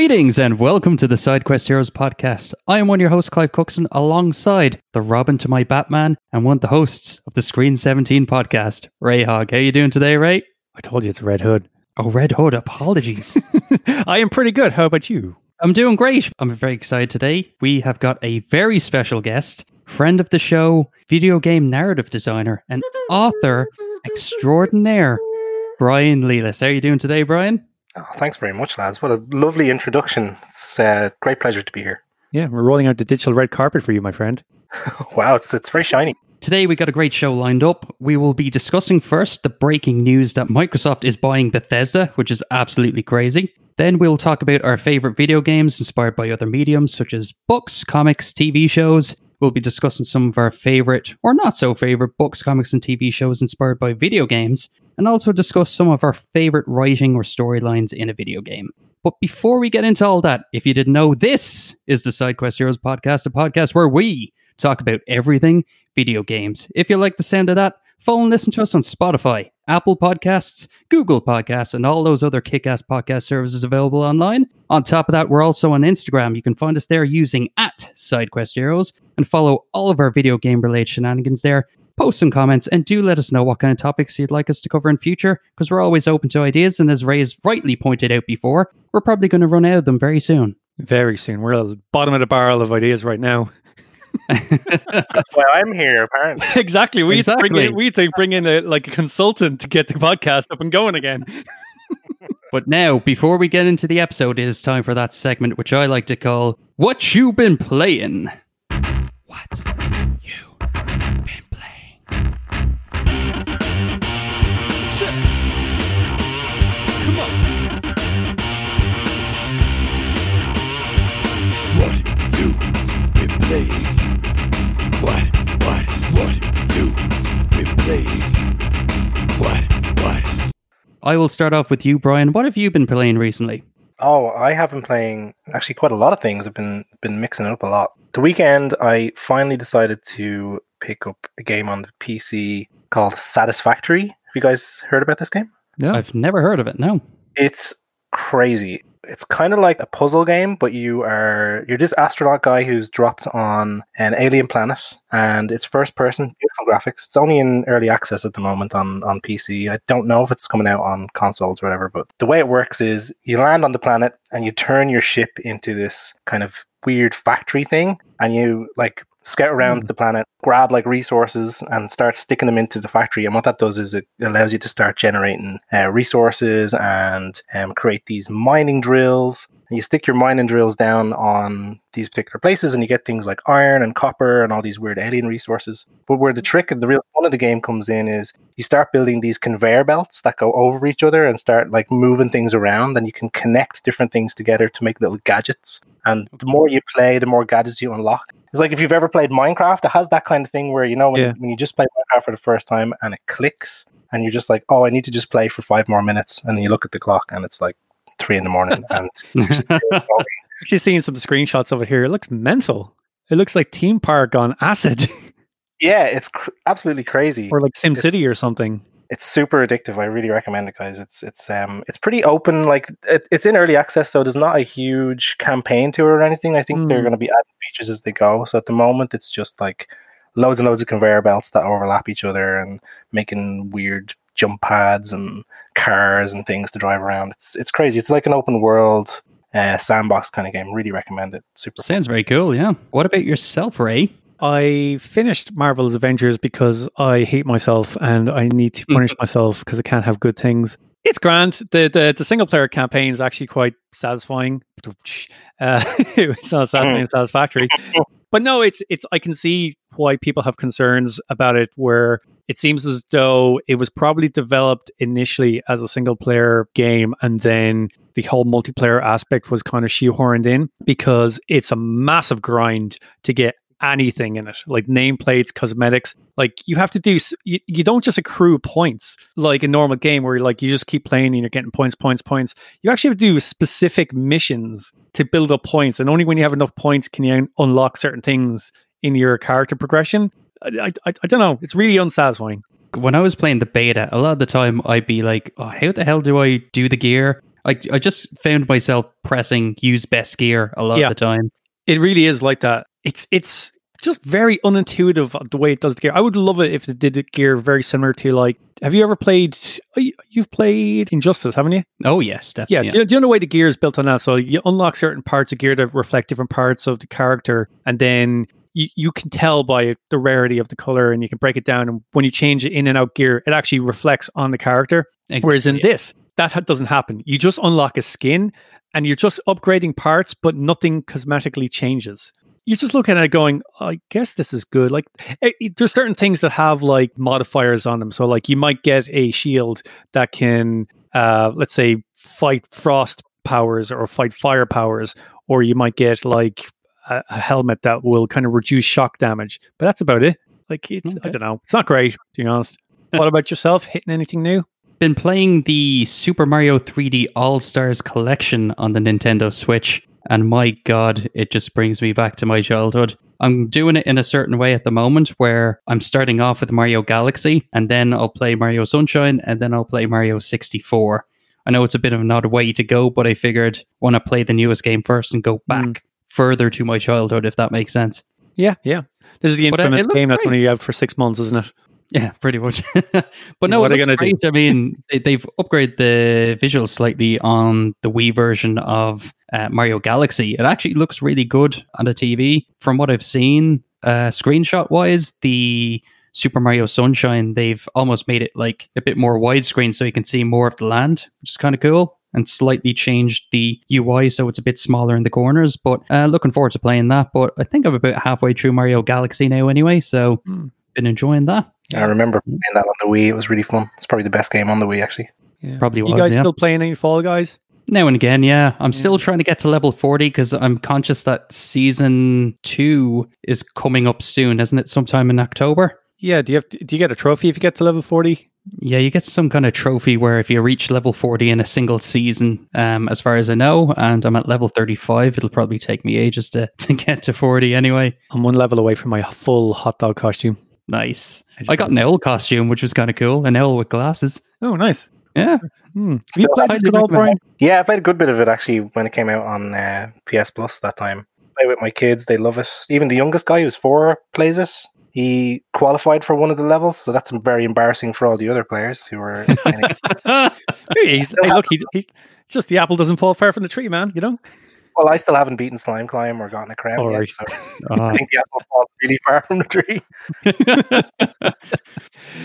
Greetings and welcome to the SideQuest Heroes podcast. I am one of your hosts, Clive Cookson, alongside the Robin to my Batman and one of the hosts of the Screen 17 podcast, Ray Hogg. How you doing today, Ray? I told you it's Red Hood. Oh, Red Hood, apologies. I am pretty good. How about you? I'm doing great. I'm very excited today. We have got a very special guest, friend of the show, video game narrative designer, and author extraordinaire, Brian Lelis. How are you doing today, Brian? Oh, thanks very much, lads. What a lovely introduction. It's a uh, great pleasure to be here. Yeah, we're rolling out the digital red carpet for you, my friend. wow, it's it's very shiny. Today we got a great show lined up. We will be discussing first the breaking news that Microsoft is buying Bethesda, which is absolutely crazy. Then we'll talk about our favorite video games inspired by other mediums such as books, comics, TV shows. We'll be discussing some of our favorite or not so favorite books, comics, and TV shows inspired by video games and also discuss some of our favorite writing or storylines in a video game. But before we get into all that, if you didn't know, this is the SideQuest Heroes podcast, a podcast where we talk about everything video games. If you like the sound of that, follow and listen to us on Spotify, Apple Podcasts, Google Podcasts, and all those other kick ass podcast services available online. On top of that, we're also on Instagram. You can find us there using at SideQuest Heroes and follow all of our video game related shenanigans there post some comments and do let us know what kind of topics you'd like us to cover in future because we're always open to ideas. And as Ray has rightly pointed out before, we're probably going to run out of them very soon. Very soon. We're at the bottom of the barrel of ideas right now. That's why I'm here, apparently. exactly. We exactly. bring in, we to bring in a like a consultant to get the podcast up and going again. but now, before we get into the episode, it is time for that segment which I like to call "What You Been Playing." What you been playing? Come on. What you been playing? What, what, what you been? What, what? I will start off with you, Brian. What have you been playing recently? Oh, I have been playing actually quite a lot of things. I've been been mixing it up a lot. The weekend, I finally decided to pick up a game on the PC called Satisfactory. Have you guys heard about this game? No, I've never heard of it. No, it's crazy it's kind of like a puzzle game, but you are you're this astronaut guy who's dropped on an alien planet, and it's first person, beautiful graphics. It's only in early access at the moment on on PC. I don't know if it's coming out on consoles or whatever, but the way it works is you land on the planet and you turn your ship into this kind of weird factory thing, and you like scout around mm. the planet, grab like resources, and start sticking them into the factory. And what that does is it allows you to start generating uh, resources and um, create these mining drills. And you stick your mining drills down on these particular places, and you get things like iron and copper and all these weird alien resources. But where the trick and the real fun of the game comes in is you start building these conveyor belts that go over each other and start like moving things around, and you can connect different things together to make little gadgets. And the more you play, the more gadgets you unlock. It's like if you've ever played Minecraft, it has that kind of thing where you know when, yeah. when you just play Minecraft for the first time and it clicks, and you're just like, oh, I need to just play for five more minutes, and you look at the clock and it's like three in the morning, and actually seeing some screenshots of it here. It looks mental. It looks like Theme Park on acid. yeah, it's cr- absolutely crazy. Or like Sim City or something it's super addictive. I really recommend it, guys. It's it's um it's pretty open. Like it, it's in early access, so there's not a huge campaign to it or anything. I think mm. they're hmm. going to be adding features as they go. So at the moment, it's just like loads and loads of conveyor belts that overlap each other and making weird jump pads and cars and things to drive around. It's it's crazy. It's like an open world uh, sandbox kind of game. Really recommend it. Super. Sounds fun. very cool. Yeah. What about yourself, Ray? I finished Marvel's Avengers because I hate myself and I need to punish myself because I can't have good things. It's grand. The, the the single player campaign is actually quite satisfying. Uh, it's not satisfying, mm. satisfactory. But no, it's it's. I can see why people have concerns about it. Where it seems as though it was probably developed initially as a single player game, and then the whole multiplayer aspect was kind of shoehorned in because it's a massive grind to get anything in it, like nameplates, cosmetics. Like you have to do, you, you don't just accrue points like a normal game where you're like you just keep playing and you're getting points, points, points. You actually have to do specific missions to build up points, and only when you have enough points can you un- unlock certain things in your character progression. I, I, I don't know. It's really unsatisfying when I was playing the beta, a lot of the time I'd be like, oh, how the hell do I do the gear? I, I just found myself pressing use best gear a lot Yeah. of the time. It really is like that. It's it's just very unintuitive the way it does the gear. I would love it if it did the gear very similar to like. Have you ever played? you- You've played Injustice, haven't you? Oh yes, Yeah. definitely. Do, you- do you know the way the gear is built on that? So you unlock certain parts of gear that reflect different parts of the character, and then you, you can tell by the rarity of the color, and you can break it down. And when you change it in and out gear, it actually reflects on the character. Exactly, Whereas in yeah. this, that ha- doesn't happen. You just unlock a skin and you're just upgrading parts, but nothing cosmetically changes. You're just looking at it going, I guess this is good. Like, eh, eh, there's certain things that have like modifiers on them. So, like, you might get a shield that can, uh, let's say, fight frost powers or fight fire powers, or you might get like a, a helmet that will kind of reduce shock damage. But that's about it. Like, it's, I don't know. It's not great, to be honest. what about yourself? Hitting anything new? been playing the Super Mario 3D All Stars collection on the Nintendo Switch, and my god, it just brings me back to my childhood. I'm doing it in a certain way at the moment where I'm starting off with Mario Galaxy, and then I'll play Mario Sunshine, and then I'll play Mario 64. I know it's a bit of an odd way to go, but I figured want to play the newest game first and go back Mm. Further to my childhood, if that makes sense. Yeah, yeah. This is the uh, infamous game that's great. only out for six months, isn't it? Yeah, pretty much. but no, What are they gonna do? I mean, they, they've upgraded the visuals slightly on the Wii version of uh, Mario Galaxy. It actually looks really good on the TV. From what I've seen, uh, screenshot wise, the Super Mario Sunshine, they've almost made it like a bit more widescreen so you can see more of the land, which is kind of cool. And slightly changed the UI so it's a bit smaller in the corners. But uh, looking forward to playing that. But I think I'm about halfway through Mario Galaxy now, anyway. So Hmm. been enjoying that. I remember playing that on the Wii. It was really fun. It's probably the best game on the Wii, actually. Yeah. Probably You guys yeah. still playing any Fall Guys? Now and again, yeah. I'm still trying to get to level 40 because I'm conscious that season two is coming up soon, isn't it? Sometime in October. Yeah. Do you have? To, do you get a trophy if you get to level forty? Yeah, you get some kind of trophy where if you reach level 40 in a single season, um, as far as I know, and I'm at level 35, it'll probably take me ages to, to get to 40 anyway. I'm one level away from my full hot dog costume. Nice. just I got an owl costume, which was kind of cool. An owl with glasses. Oh, nice. Yeah. Hmm. Have Still you played highly this at all, Brian? Yeah, I played a good bit of it actually when it came out on uh, PS Plus that time. Play with my kids; they love it. Even the youngest guy, who's four, plays it. He qualified for one of the levels, so that's very embarrassing for all the other players who were. Hey, he's, hey, look, he, he, just the apple doesn't fall far from the tree, man. You know. well, I still haven't beaten Slime Climb or gotten a crown All yet, right. so Ah. I think the apple falls really far from the tree.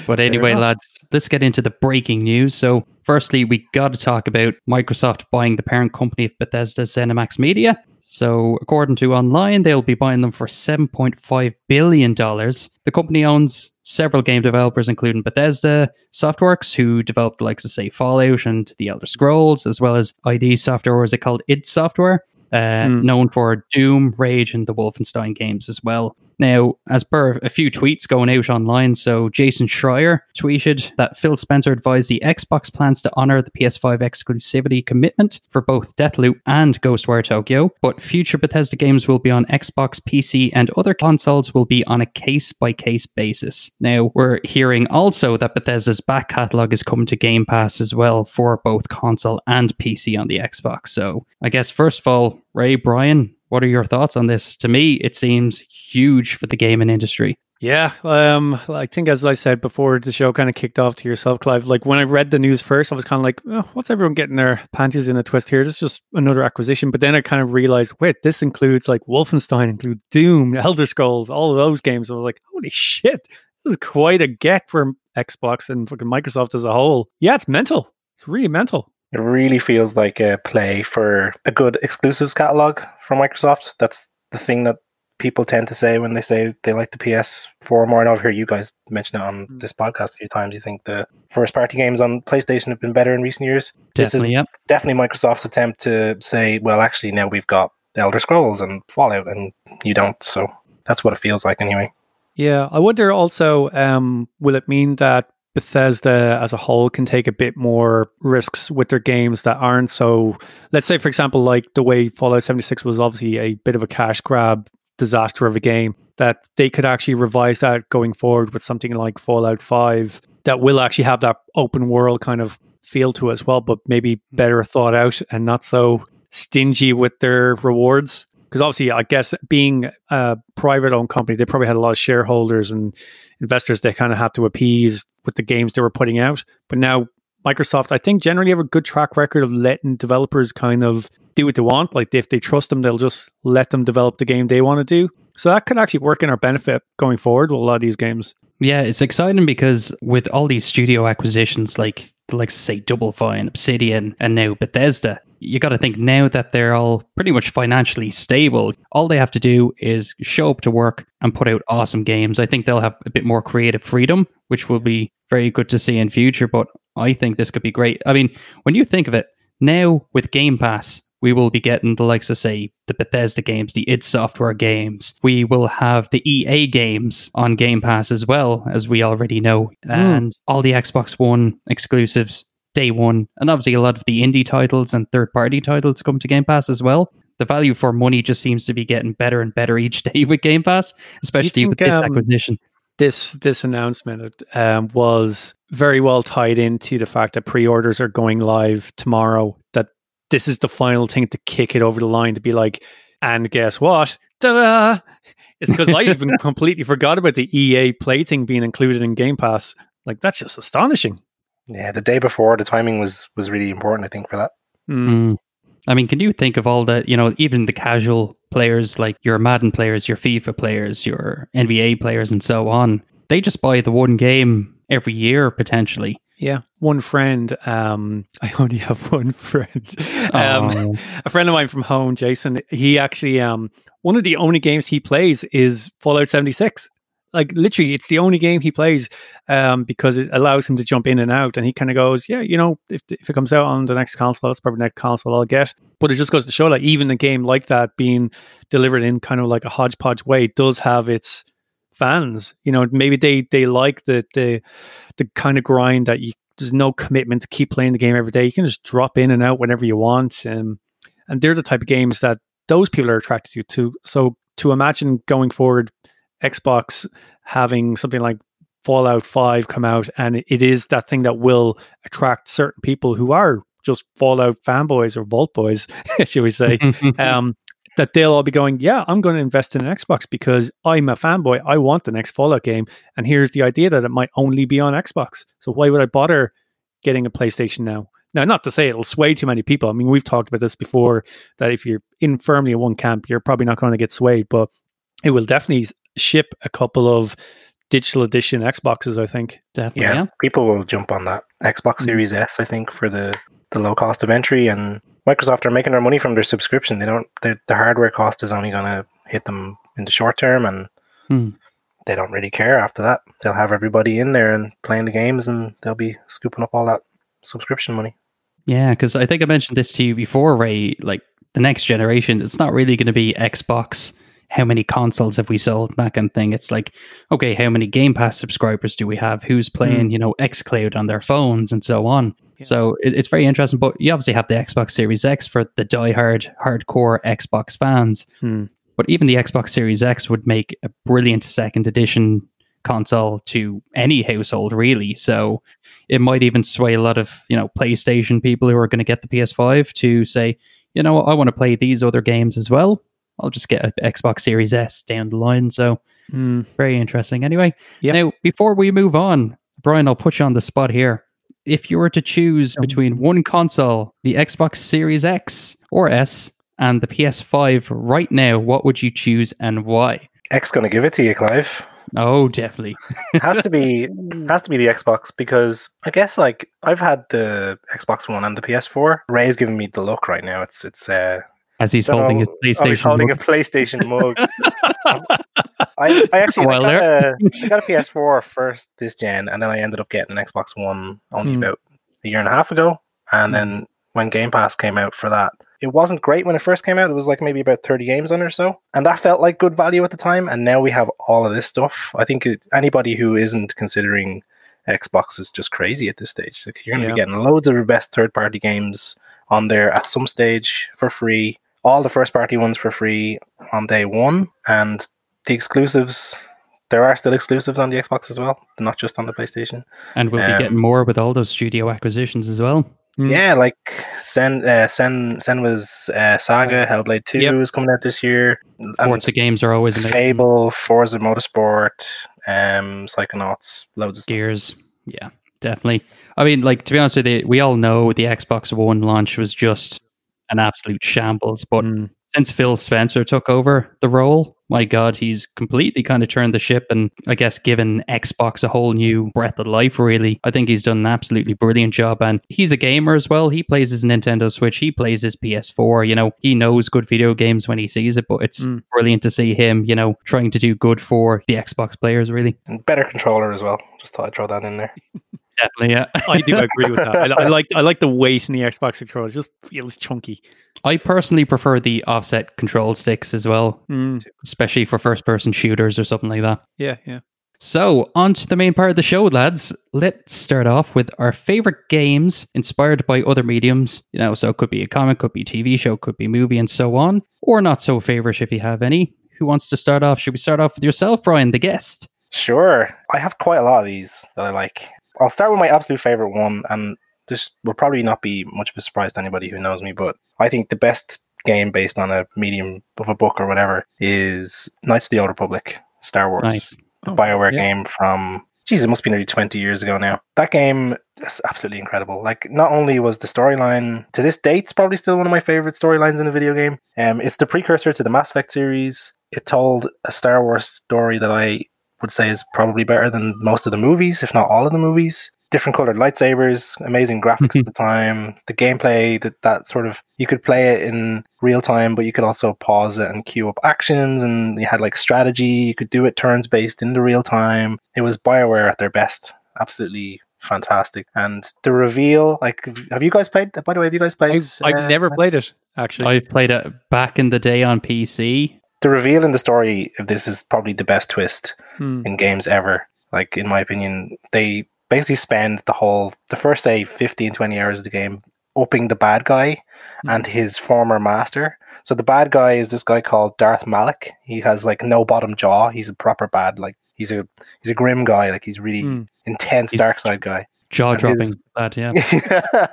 But anyway, lads, let's get into the breaking news. So, firstly, we got to talk about Microsoft buying the parent company of Bethesda, ZeniMax Media. So, according to online, they'll be buying them for $7.5 billion. The company owns several game developers, including Bethesda, Softworks, who developed the likes of, say, Fallout and The Elder Scrolls, as well as ID Software, or is it called id Software? Uh, Hmm. known for Doom, Rage, and the Wolfenstein games as well. Now, as per a few tweets going out online, so Jason Schreier tweeted that Phil Spencer advised the Xbox plans to honor the PS5 exclusivity commitment for both Deathloop and Ghostwire Tokyo, but future Bethesda games will be on Xbox, PC, and other consoles will be on a case by case basis. Now, we're hearing also that Bethesda's back catalog is coming to Game Pass as well for both console and PC on the Xbox. So, I guess first of all, Ray, Brian, what are your thoughts on this? To me, it seems huge for the gaming industry. Yeah, um, I think as I said before, the show kind of kicked off to yourself, Clive. Like when I read the news first, I was kind of like, oh, "What's everyone getting their panties in a twist here? This is just another acquisition." But then I kind of realized, wait, this includes like Wolfenstein, include Doom, Elder Scrolls, all of those games. I was like, "Holy shit, this is quite a get for Xbox and fucking Microsoft as a whole." Yeah, it's mental. It's really mental. It really feels like a play for a good exclusives catalog from Microsoft. That's the thing that people tend to say when they say they like the PS4 more. And I've heard you guys mention it on Mm. this podcast a few times. You think the first party games on PlayStation have been better in recent years. Definitely, yeah. definitely Microsoft's attempt to say, well, actually, now we've got Elder Scrolls and Fallout, and you don't. So that's what it feels like anyway. Yeah, I wonder also, um, will it mean that Bethesda as a whole can take a bit more risks with their games that aren't so, let's say, for example, like the way Fallout 76 was obviously a bit of a cash grab disaster of a game, that they could actually revise that going forward with something like Fallout 5 that will actually have that open world kind of feel to it as well, but maybe Hmm. better thought out and not so stingy with their rewards. Because obviously, I guess being a private owned company, they probably had a lot of shareholders and investors they kind of had to appease with the games they were putting out. But now, Microsoft, I think, generally have a good track record of letting developers kind of do what they want. Like if they trust them, they'll just let them develop the game they want to do. So that could actually work in our benefit going forward with a lot of these games. Yeah, it's exciting because with all these studio acquisitions, like like say Double Fine, Obsidian, and now Bethesda, you got to think now that they're all pretty much financially stable. All they have to do is show up to work and put out awesome games. I think they'll have a bit more creative freedom, which will be very good to see in future. But I think this could be great. I mean, when you think of it now with Game Pass, we will be getting the likes of say the Bethesda games, the id Software games. We will have the EA games on Game Pass as well, as we already know, hmm. and all the Xbox One exclusives day one, and obviously a lot of the indie titles and third party titles come to Game Pass as well. The value for money just seems to be getting better and better each day with Game Pass, especially with this um, acquisition. This this announcement um, was very well tied into the fact that pre-orders are going live tomorrow. That this is the final thing to kick it over the line to be like, and guess what? Ta-da! It's because I even completely forgot about the EA Play thing being included in Game Pass. Like that's just astonishing. Yeah, the day before, the timing was was really important. I think for that. Mm. I mean, can you think of all the, you know, even the casual players like your Madden players, your FIFA players, your NBA players, and so on? They just buy the one game every year potentially. Yeah, one friend. Um, I only have one friend. Um, Oh. a friend of mine from home, Jason. He actually, um, one of the only games he plays is Fallout seventy six. Like literally, it's the only game he plays um, because it allows him to jump in and out. And he kind of goes, "Yeah, you know, if if it comes out on the next console, that's probably the next console I'll get." But it just goes to show, like even a game like that being delivered in kind of like a hodgepodge way does have its fans. You know, maybe they they like the the the kind of grind that you there's no commitment to keep playing the game every day. You can just drop in and out whenever you want, um, and they're the type of games that those people are attracted to. To so to imagine going forward, Xbox having something like Fallout Five come out, and it is that thing that will attract certain people who are just Fallout fanboys or Vault boys, should we say? um, that they'll all be going, yeah, I'm going to invest in an Xbox because I'm a fanboy. I want the next Fallout game, and here's the idea that it might only be on Xbox. So why would I bother getting a PlayStation now? Now, not to say it'll sway too many people. I mean, we've talked about this before. That if you're in firmly in one camp, you're probably not going to get swayed, but it will definitely ship a couple of digital edition Xboxes. I think. Definitely, Yeah, yeah. people will jump on that Xbox Mm. Series S. I think for the the low cost of entry, and Microsoft are making their money from their subscription. They don't. The hardware cost is only going to hit them in the short term, and Hmm. they don't really care after that. They'll have everybody in there and playing the games, and they'll be scooping up all that subscription money. Yeah, because I think I mentioned this to you before, Ray. Like the next generation, it's not really going to be Xbox. How many consoles have we sold? That kind of thing. It's like, okay, how many Game Pass subscribers do we have? Who's playing, you know, XCloud on their phones and so on. Yeah. So it, it's very interesting. But you obviously have the Xbox Series X for the diehard, hardcore Xbox fans. Hmm. But even the Xbox Series X would make a brilliant second edition console to any household, really. So it might even sway a lot of you know PlayStation people who are going to get the PS5 to say, you know, what, I want to play these other games as well. I'll just get an Xbox Series S down the line. So Hmm. very interesting. Anyway, Yep. now before we move on, Brian, I'll put you on the spot here. If you were to choose Um, between one console, the Xbox Series X or S, and the PS5 right now, what would you choose and why? X going to give it to you, Clive. Oh, definitely. has to be has to be the Xbox because I guess like I've had the Xbox One and the PS4. Ray's giving me the look right now. It's it's uh As he's holding his PlayStation. he's holding mug. a PlayStation mug. I, I actually I got, a, I got a PS4 first this gen, and then I ended up getting an Xbox One only Hmm. about a year and a half ago. And then when Game Pass came out for that, it wasn't great when it first came out. It was like maybe about 30 games on or so. And that felt like good value at the time. And now we have all of this stuff. I think it, anybody who isn't considering Xbox is just crazy at this stage. Like you're going to Yeah. be getting loads of the best third party games on there at some stage for free. All the first party ones for free on day one. And the exclusives, there are still exclusives on the Xbox as well, not just on the PlayStation. And we'll Um, be getting more with all those studio acquisitions as well. Mm. Yeah, like Sen, uh, Sen, Senua's uh, Saga, Hellblade Two Yep. is coming out this year. Forza games are always amazing. Fable, Forza Motorsport, um, Psychonauts, loads of stuff. Gears. Yeah, definitely. I mean, like to be honest with you, we all know the Xbox One launch was just an absolute shambles. But Mm. since Phil Spencer took over the role, my God, he's completely kind of turned the ship and I guess given Xbox a whole new breath of life, really. I think he's done an absolutely brilliant job. And he's a gamer as well. He plays his Nintendo Switch, he plays his PS4. You know, he knows good video games when he sees it, but it's Mm. brilliant to see him, you know, trying to do good for the Xbox players, really. And better controller as well. Just thought I'd throw that in there. Definitely, yeah. I do agree with that. I, I like I like the weight in the Xbox controller. It just feels chunky. I personally prefer the offset control sticks as well, Mm. especially for first person shooters or something like that. Yeah, yeah. So, on to the main part of the show, lads. Let's start off with our favorite games inspired by other mediums. You know, so it could be a comic, could be a TV show, could be a movie, and so on. Or not so favorite if you have any. Who wants to start off? Should we start off with yourself, Brian, the guest? Sure. I have quite a lot of these that I like. I'll start with my absolute favorite one, and this will probably not be much of a surprise to anybody who knows me, but I think the best game based on a medium of a book or whatever is Knights of the Old Republic, Star Wars. Nice. The Oh, Bioware yeah. game from, geez, it must be nearly 20 years ago now. That game is absolutely incredible. Like, not only was the storyline, to this date, it's probably still one of my favorite storylines in a video game. Um, it's the precursor to the Mass Effect series. It told a Star Wars story that I would say is probably better than most of the movies, if not all of the movies. Different colored lightsabers, amazing graphics at the time. The gameplay that that sort of you could play it in real time, but you could also pause it and queue up actions, and you had like strategy. You could do it turns based in the real time. It was Bioware at their best. Absolutely fantastic. And the reveal, like, have you guys played? By the way, have you guys played? I've, I've uh, never played it actually. I've played it back in the day on PC. The reveal in the story of this is probably the best twist Hmm. in games ever. Like in my opinion, they basically spend the whole the first say 15 20 hours of the game upping the bad guy and his former master. So the bad guy is this guy called Darth Malak. He has like no bottom jaw. He's a proper bad like he's a he's a grim guy. Like he's really Hmm. intense He's- dark side guy. Jaw dropping. his- That, yeah.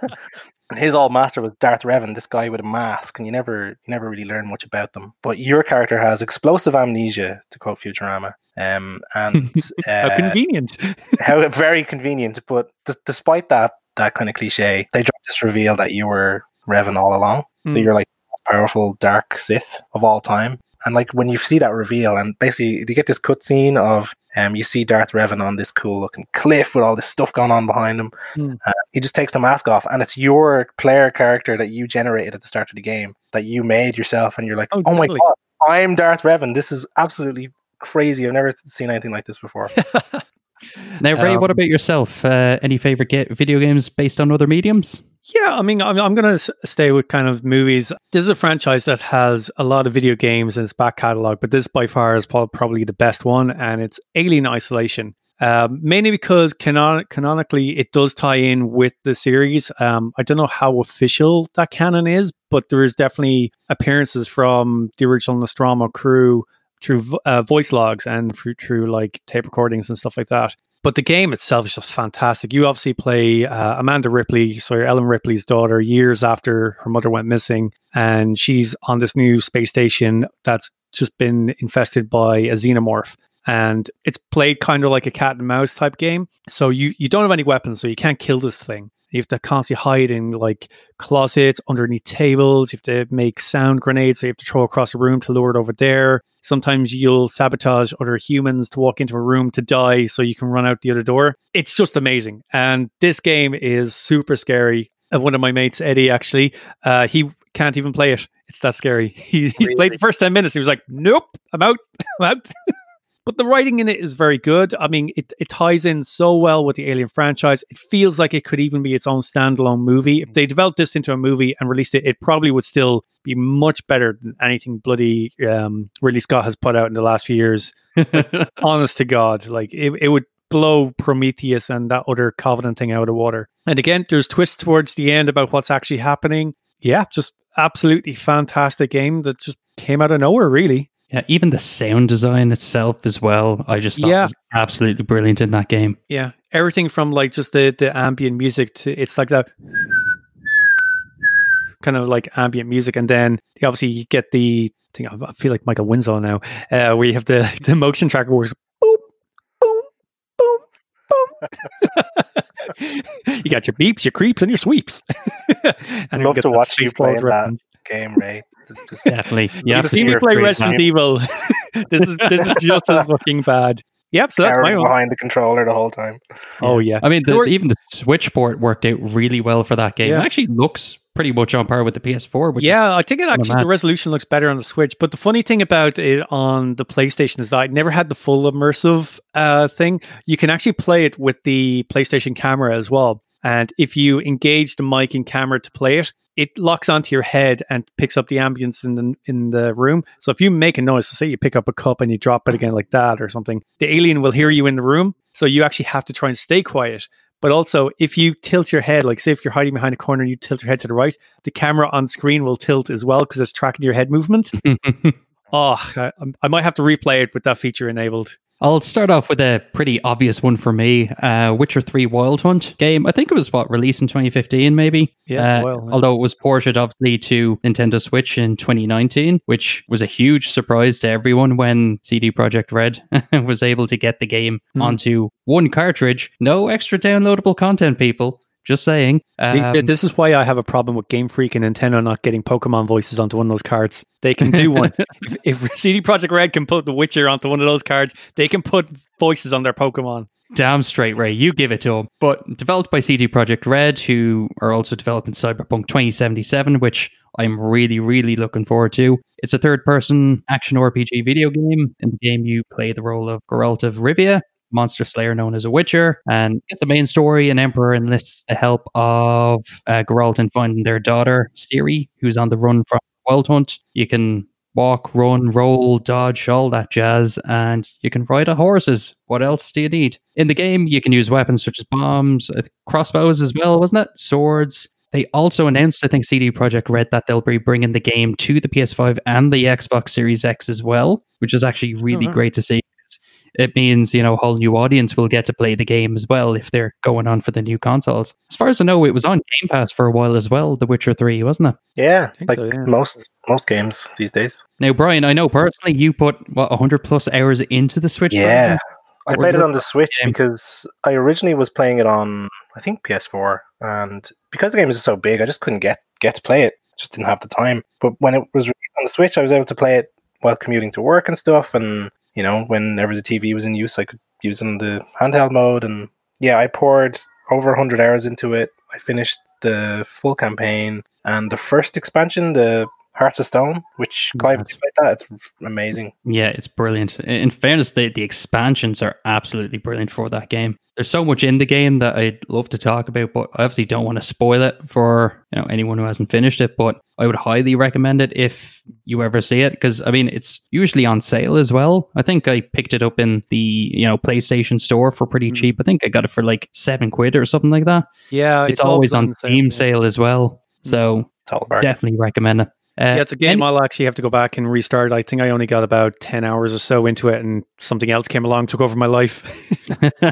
and his old master was Darth Revan, this guy with a mask, and you never you never really learn much about them. But your character has explosive amnesia, to quote Futurama. Um, and How uh, convenient. how very convenient. But d- despite that that kind of cliche, they dropped this reveal that you were Revan all along. So Hmm. you're like powerful dark Sith of all time. And like when you see that reveal, and basically you get this cutscene of um, you see Darth Revan on this cool looking cliff with all this stuff going on behind him. Hmm. Uh, he just takes the mask off, and it's your player character that you generated at the start of the game that you made yourself, and you're like, Oh, oh, my god, I'm Darth Revan. This is absolutely crazy. I've never seen anything like this before. Now, Ray, what Um, about yourself? Uh, any favorite ga- video games based on other mediums? Yeah, I mean, I'm, I'm going to stay with kind of movies. This is a franchise that has a lot of video games in its back catalog, but this by far is probably the best one, and it's Alien Isolation. Um, mainly because canon- canonically it does tie in with the series. Um, I don't know how official that canon is, but there is definitely appearances from the original Nostromo crew through uh, voice logs and through, through like tape recordings and stuff like that. But the game itself is just fantastic. You obviously play uh, Amanda Ripley, so Ellen Ripley's daughter, years after her mother went missing, and she's on this new space station that's just been infested by a xenomorph. And it's played kind of like a cat and mouse type game. So you you don't have any weapons, so you can't kill this thing. You have to constantly hide in like closets, underneath tables. You have to make sound grenades. So you have to throw across a room to lure it over there. Sometimes you'll sabotage other humans to walk into a room to die so you can run out the other door. It's just amazing. And this game is super scary. Uh, one of my mates, Eddie, actually, uh, he can't even play it. It's that scary. He, he Really? played the first 10 minutes. He was like, nope, I'm out. I'm out. But the writing in it is very good. I mean, it, it ties in so well with the Alien franchise. It feels like it could even be its own standalone movie. If they developed this into a movie and released it, it probably would still be much better than anything bloody um, Ridley Scott has put out in the last few years. Honest to God, like it, it would blow Prometheus and that other Covenant thing out of the water. And again, there's twists towards the end about what's actually happening. Yeah, just absolutely fantastic game that just came out of nowhere, really. Yeah, even the sound design itself as well. I just thought Yeah. was absolutely brilliant in that game. Yeah, everything from like just the the ambient music to it's like that kind of like ambient music, and then obviously you get the thing. I feel like Michael Winslow now. Uh, where you have the the motion tracker works. Boom, boom, boom, boom. you got your beeps, your creeps, and your sweeps. and I'd love to watch you play Spaceballs that reference. game, Ray. It's Definitely. Yeah. You've seen me You're play Resident funny. Evil. this is this is just as fucking bad. Yep. So that's my Aaron one. behind the controller the whole time. Oh yeah. I mean, the, were- even the Switch port worked out really well for that game. Yeah. It actually looks pretty much on par with the PS4. Which is- yeah, I think it actually the resolution looks better on the Switch. But the funny thing about it on the PlayStation is that I never had the full immersive uh, thing. You can actually play it with the PlayStation camera as well. And if you engage the mic and camera to play it, it locks onto your head and picks up the ambience in the in the room. So if you make a noise, so say you pick up a cup and you drop it again like that or something, the alien will hear you in the room. So you actually have to try and stay quiet. But also, if you tilt your head, like say if you're hiding behind a corner and you tilt your head to the right, the camera on screen will tilt as well because it's tracking your head movement. Oh, I, I might have to replay it with that feature enabled. I'll start off with a pretty obvious one for me. Uh, Witcher 3 Wild Hunt game. I think it was what released in 2015, maybe. Yeah, Uh, well, yeah. although it was ported obviously to Nintendo Switch in 2019, which was a huge surprise to everyone when CD Projekt Red was able to get the game Hmm. onto one cartridge. No extra downloadable content, people. Just saying. Um, this is why I have a problem with Game Freak and Nintendo not getting Pokemon voices onto one of those cards. They can do one. if, if CD Projekt Red can put The Witcher onto one of those cards, they can put voices on their Pokemon. Damn straight, Ray. You give it to them. But developed by CD Projekt Red, who are also developing Cyberpunk 2077, which I'm really, really looking forward to. It's a third person action RPG video game. In the game, you play the role of Geralt of Rivia, monster slayer known as a Witcher. And it's the main story. An emperor enlists the help of uh, Geralt in finding their daughter, Ciri, who's on the run from Wild Hunt. You can walk, run, roll, dodge, all that jazz, and you can ride on horses. What else do you need? In the game, you can use weapons such as bombs, uh, crossbows as well, wasn't it? Swords. They also announced, I think, CD Projekt Red that they'll be bringing the game to the PS5 and the Xbox Series X as well, which is actually really wow. great to see. It means, you know, a whole new audience will get to play the game as well if they're going on for the new consoles. As far as I know, it was on Game Pass for a while as well, The Witcher 3, wasn't it? Yeah, like so, yeah. most most games these days. Now, Brian, I know personally you put what 100 plus hours into the Switch. Yeah. version? I played it on the Switch game? because I originally was playing it on I think PS4, and because the game is so big, I just couldn't get get to play it. Just didn't have the time. But when it was released on the Switch, I was able to play it while commuting to work and stuff. And you know, whenever the TV was in use, I could use it in the handheld mode. And yeah, I poured over 100 hours into it. I finished the full campaign and the first expansion, the Hearts of Stone, which Clive Yes. played that. It's amazing. Yeah, it's brilliant. In fairness, the, the expansions are absolutely brilliant for that game. There's so much in the game that I'd love to talk about, but I obviously don't want to spoil it for you know anyone who hasn't finished it. But I would highly recommend it if you ever see it, because I mean it's usually on sale as well. I think I picked it up in the you know PlayStation Store for pretty Mm. cheap. I think I got it for like seven quid or something like that. Yeah, it's, all always on sale, Steam yeah. sale as well, so It's all definitely recommend it. Uh, Yeah, it's a game I'll actually have to go back and restart. I think I only got about 10 hours or so into it and something else came along, took over my life.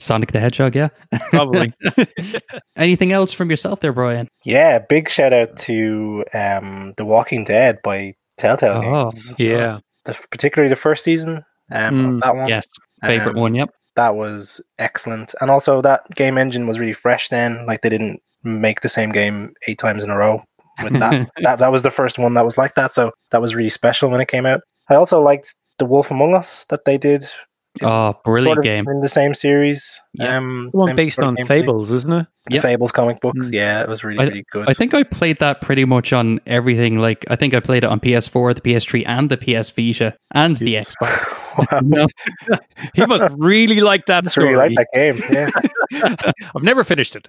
Sonic the Hedgehog, yeah. Probably. Anything else from yourself there, Brian? Yeah, big shout out to um, The Walking Dead by Telltale Oh, Games. yeah. The, particularly the first season um, Mm, of that one. Yes, favorite Um, one. Yep. That was excellent. And also, that game engine was really fresh then. Like, they didn't make the same game eight times in a row with that. that, that was the first one that was like that. So, that was really special when it came out. I also liked The Wolf Among Us that they did. Oh, brilliant sort of game. In the same series. Yeah. Um, The one same based sort of on gameplay. Fables, isn't it? The Yep. Fables comic books. Mm. Yeah, it was really, really good. I think I played that pretty much on everything. Like, I think I played it on PS4, the PS3, and the PS Vita, and the Xbox. He must really like that story. really like that game. Yeah. I've never finished it.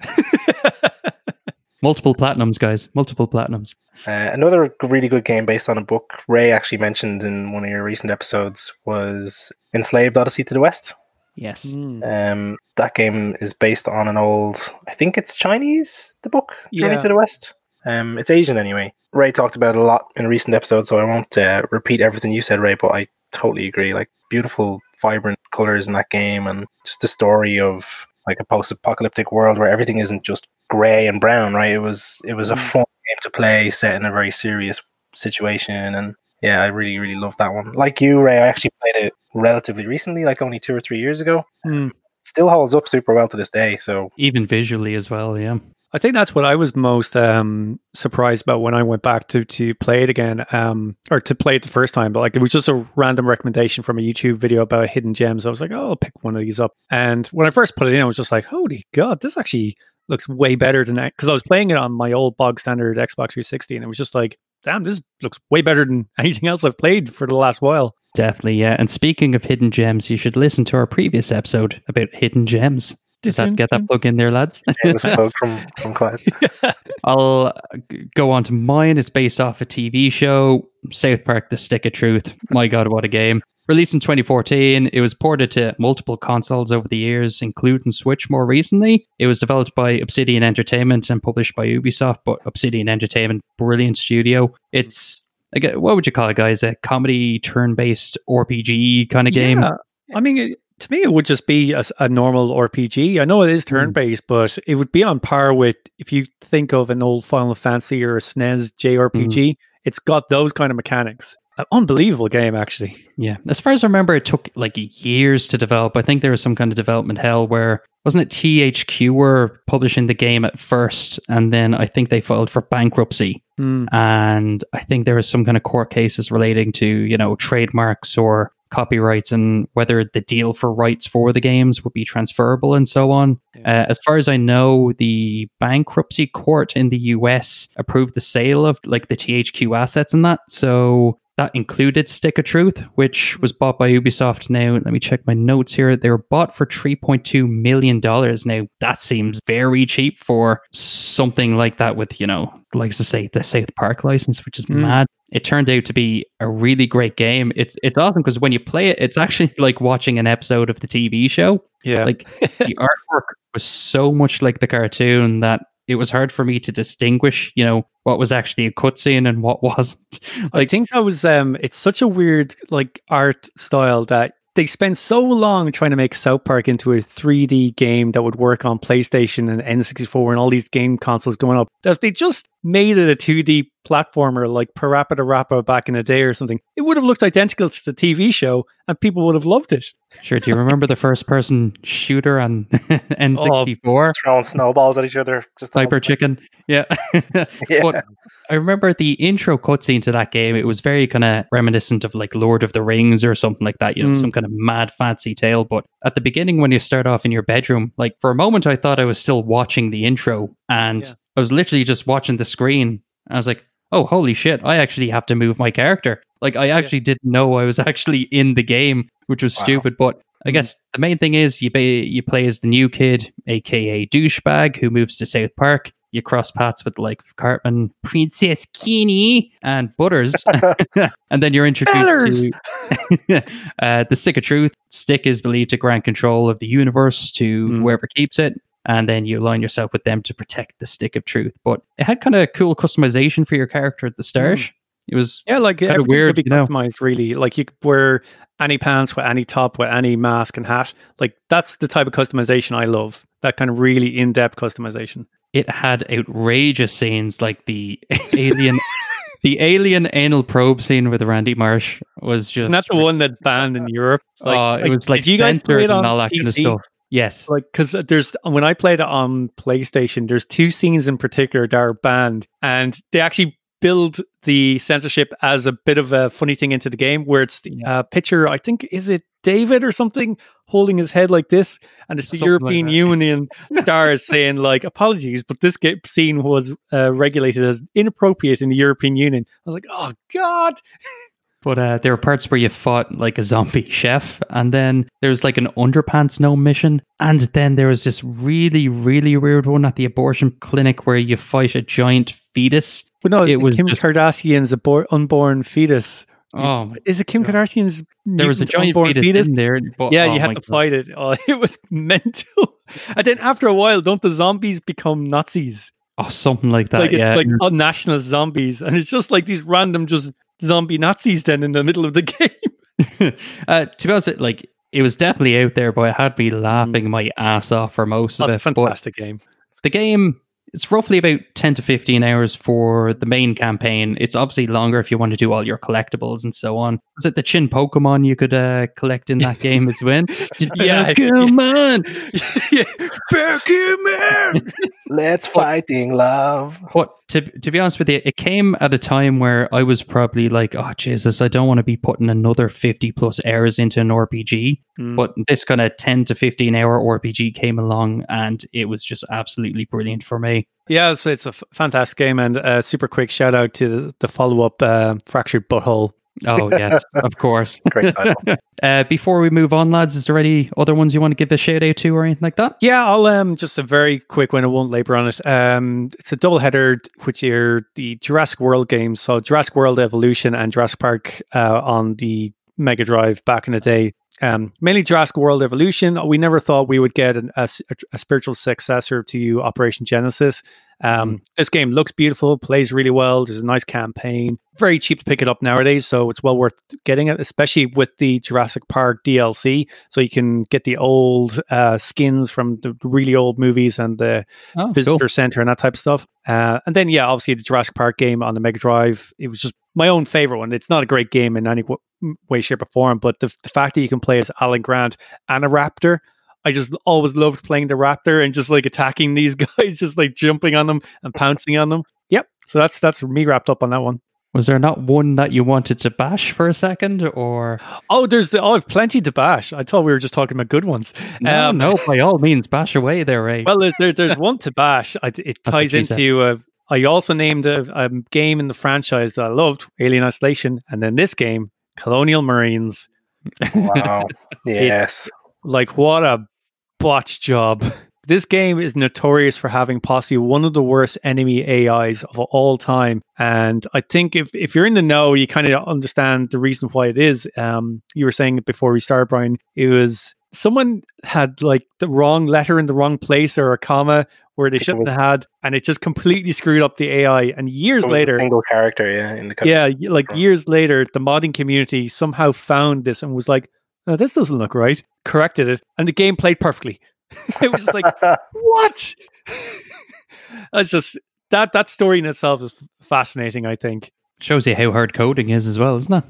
Multiple platinums, guys. Multiple platinums. Uh, another really good game based on a book Ray actually mentioned in one of your recent episodes was Enslaved Odyssey to the West. Yes. Mm. Um, that game is based on an old, I think it's Chinese, the book Journey Yeah. to the West. Um, it's Asian anyway. Ray talked about it a lot in a recent episode, so I won't uh, repeat everything you said, Ray. But I totally agree. Like beautiful, vibrant colors in that game, and just the story of like a post-apocalyptic world where everything isn't just gray and brown. Right? It was it was a Mm. fun game to play, set in a very serious situation, and yeah, I really really loved that one. Like you, Ray, I actually played it relatively recently, like only two or three years ago. Hmm. Still holds up super well to this day. So Even visually as well, yeah. I think that's what I was most um, surprised about when I went back to to play it again, um, or to play it the first time. But like it was just a random recommendation from a YouTube video about hidden gems. I was like, oh, I'll pick one of these up. And when I first put it in, I was just like, holy god, this actually looks way better than that. Because I was playing it on my old bog standard Xbox 360, and it was just like, damn, this looks way better than anything else I've played for the last while. Definitely, yeah. And speaking of hidden gems, you should listen to our previous episode about hidden gems. Does that get that plug in there, lads? shameless plug from from Clive. I'll uh, go on to mine. It's based off a TV show, South Park: The Stick of Truth. My God, what a game! Released in 2014, it was ported to multiple consoles over the years, including Switch more recently. It was developed by Obsidian Entertainment and published by Ubisoft, but Obsidian Entertainment, brilliant studio. It's like a- what would you call it, guys? A comedy turn-based RPG kind of game. Yeah. I mean, it, to me, it would just be a normal RPG. I know it is Hmm. turn based, but it would be on par with if you think of an old Final Fantasy or a SNES JRPG. It's got those kind of mechanics. An unbelievable game, actually. Yeah. As far as I remember, it took like years to develop. I think there was some kind of development hell where wasn't it THQ were publishing the game at first, and then I think they filed for bankruptcy. Hmm. And I think there was some kind of court cases relating to, you know, trademarks or copyrights and whether the deal for rights for the games would be transferable and so on. Yeah. Uh, as far as I know, the bankruptcy court in the US approved the sale of like the THQ assets and that. So that included Stick of Truth, which was bought by Ubisoft now. Let me check my notes here. They were bought for $3.2 million. Now, that seems very cheap for something like that with, you know, like to say the South Park license, which is Mm. mad. It turned out to be a really great game. It's it's awesome because when you play it, it's actually like watching an episode of the TV show Yeah. like the artwork was so much like the cartoon that it was hard for me to distinguish, you know, what was actually a cutscene and what wasn't. I think that was um it's such a weird like art style that they spent so long trying to make South Park into a 3D game that would work on PlayStation and N64 and all these game consoles going up. That if they just made it a 2D platformer like PaRappa the Rapper back in the day or something, it would have looked identical to the TV show and people would have loved it. sure, do you remember the first person shooter on N64? Throwing snowballs at each other. Just all- Sniper Chicken. Yeah. Yeah. But I remember the intro cutscene to that game. It was very kind of reminiscent of like Lord of the Rings or something like that, you know, Mm. some kind of mad fancy tale. But at the beginning, when you start off in your bedroom, like for a moment, I thought I was still watching the intro and Yeah. I was literally just watching the screen. I was like, oh, holy shit, I actually have to move my character. Like, I actually didn't know I was actually in the game, which was Wow. stupid. But I Mm. guess the main thing is you ba- you play as the new kid, aka douchebag, who moves to South Park. You cross paths with like Cartman, Princess Kenny, and Butters, and then you're introduced to uh, the Stick of Truth. Stick is believed to grant control of the universe to Mm. whoever keeps it, and then you align yourself with them to protect the Stick of Truth. But it had kind of cool customization for your character at the start. Mm. It was Yeah, like Kinda weird, could be you know? customized. Really, like you could wear any pants with any top with any mask and hat. Like that's the type of customization I love. That kind of really in depth customization. It had outrageous scenes like the alien the alien anal probe scene with Randy Marsh was just Isn't that the one that banned in Europe? oh, it was like did you guys censored play it and on all that kind of stuff. Yes. Like, because there's when I played it on PlayStation, there's two scenes in particular that are banned, and they actually build the censorship as a bit of a funny thing into the game, where it's the uh, picture. I think is it David or something holding his head like this, and it's the Something European that. Union stars saying like apologies, but this ga- scene was uh, regulated as inappropriate in the European Union. I was like, oh god, But uh, there were parts where you fought like a zombie chef, and then there was like an underpants no mission, and then there was this really, really weird one at the abortion clinic where you fight a giant fetus. but no, It was Kim just- Kardashian's abor- unborn fetus. Oh, Is it Kim God. Kardashian's? there was a giant unborn fetus, in there. But, Yeah, oh you had to God. fight it. Oh, it was mental. And then after a while, don't the zombies become Nazis? Oh, something like that. like it's yeah. like on national zombies, and it's just like these random just zombie Nazis then in the middle of the game. uh, to be honest, like it was definitely out there, but it had me laughing my ass off for most of That's a it. But fantastic game. the game it's roughly about 10 to 15 hours for the main campaign it's obviously longer if you want to do all your collectibles and so on is it the Chinpokomon you could uh, collect in that game as well Yeah. pokemon yeah. Pokemon! Let's fighting love. but to, to be honest with you it came at a time where i was probably like oh jesus i don't want to be putting another 50 plus hours into an rpg Mm. but this kind of 10 to 15 hour rpg came along and it was just absolutely brilliant for me Yeah, so it's a f- fantastic game, and a super quick shout out to the, the follow up uh, Fractured But Whole. Oh yes of course Great title. Uh, before we move on, lads, is there any other ones you want to give a shout out to or anything like that? Yeah, I'll um just a very quick one. I won't labor on it. Um, it's a double header, which are the Jurassic World games. So Jurassic World Evolution and Jurassic Park uh, on the Mega Drive back in the day. Um, mainly Jurassic World Evolution. We never thought we would get an, a, s- a spiritual successor to you, Operation Genesis. Um, This game looks beautiful, plays really well. There's a nice campaign. Very cheap to pick it up nowadays, so it's well worth getting it, especially with the Jurassic Park DLC. So you can get the old uh, skins from the really old movies and the Oh, visitor center and that type of stuff. Uh, and then, yeah, obviously the Jurassic Park game on the Mega Drive. It was just my own favorite one. It's not a great game in any w- way, shape, or form, but the, the fact that you can play as Alan Grant and a raptor. I just always loved playing the raptor and just like attacking these guys, just like jumping on them and pouncing on them. Yep. So that's that's me wrapped up on that one. Was there not one that you wanted to bash for a second, or Oh, there's the oh, I've plenty to bash. I thought we were just talking about good ones. no? Um, no, by all means, bash away there, Ray. Well, there's there, there's one to bash. I, it ties into. Uh, I also named a, a game in the franchise that I loved, Alien Isolation, and then this game, Colonial Marines. Wow. Yes. Like what a botch job! This game is notorious for having possibly one of the worst enemy AIs of all time, and I think if if you're in the know, you kind of understand the reason why it is. Um, you were saying it before we started, Brian. It was someone had like the wrong letter in the wrong place or a comma where they shouldn't was- have had, and it just completely screwed up the AI. And years later, single character, yeah, in the yeah, like years later, the modding community somehow found this and was like, oh, "This doesn't look right." Corrected it, and the game played perfectly. it was like, what? It's just that that story in itself is fascinating. I think. Shows you how hard coding is as well, isn't it?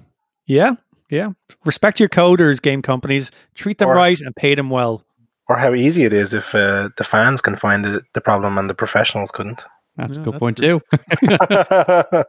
Yeah, yeah. Respect your coders, game companies. Treat them Or- right and pay them well. or how easy it is if uh, the fans can find the, the problem and the professionals couldn't. That's Yeah, a good that's point too.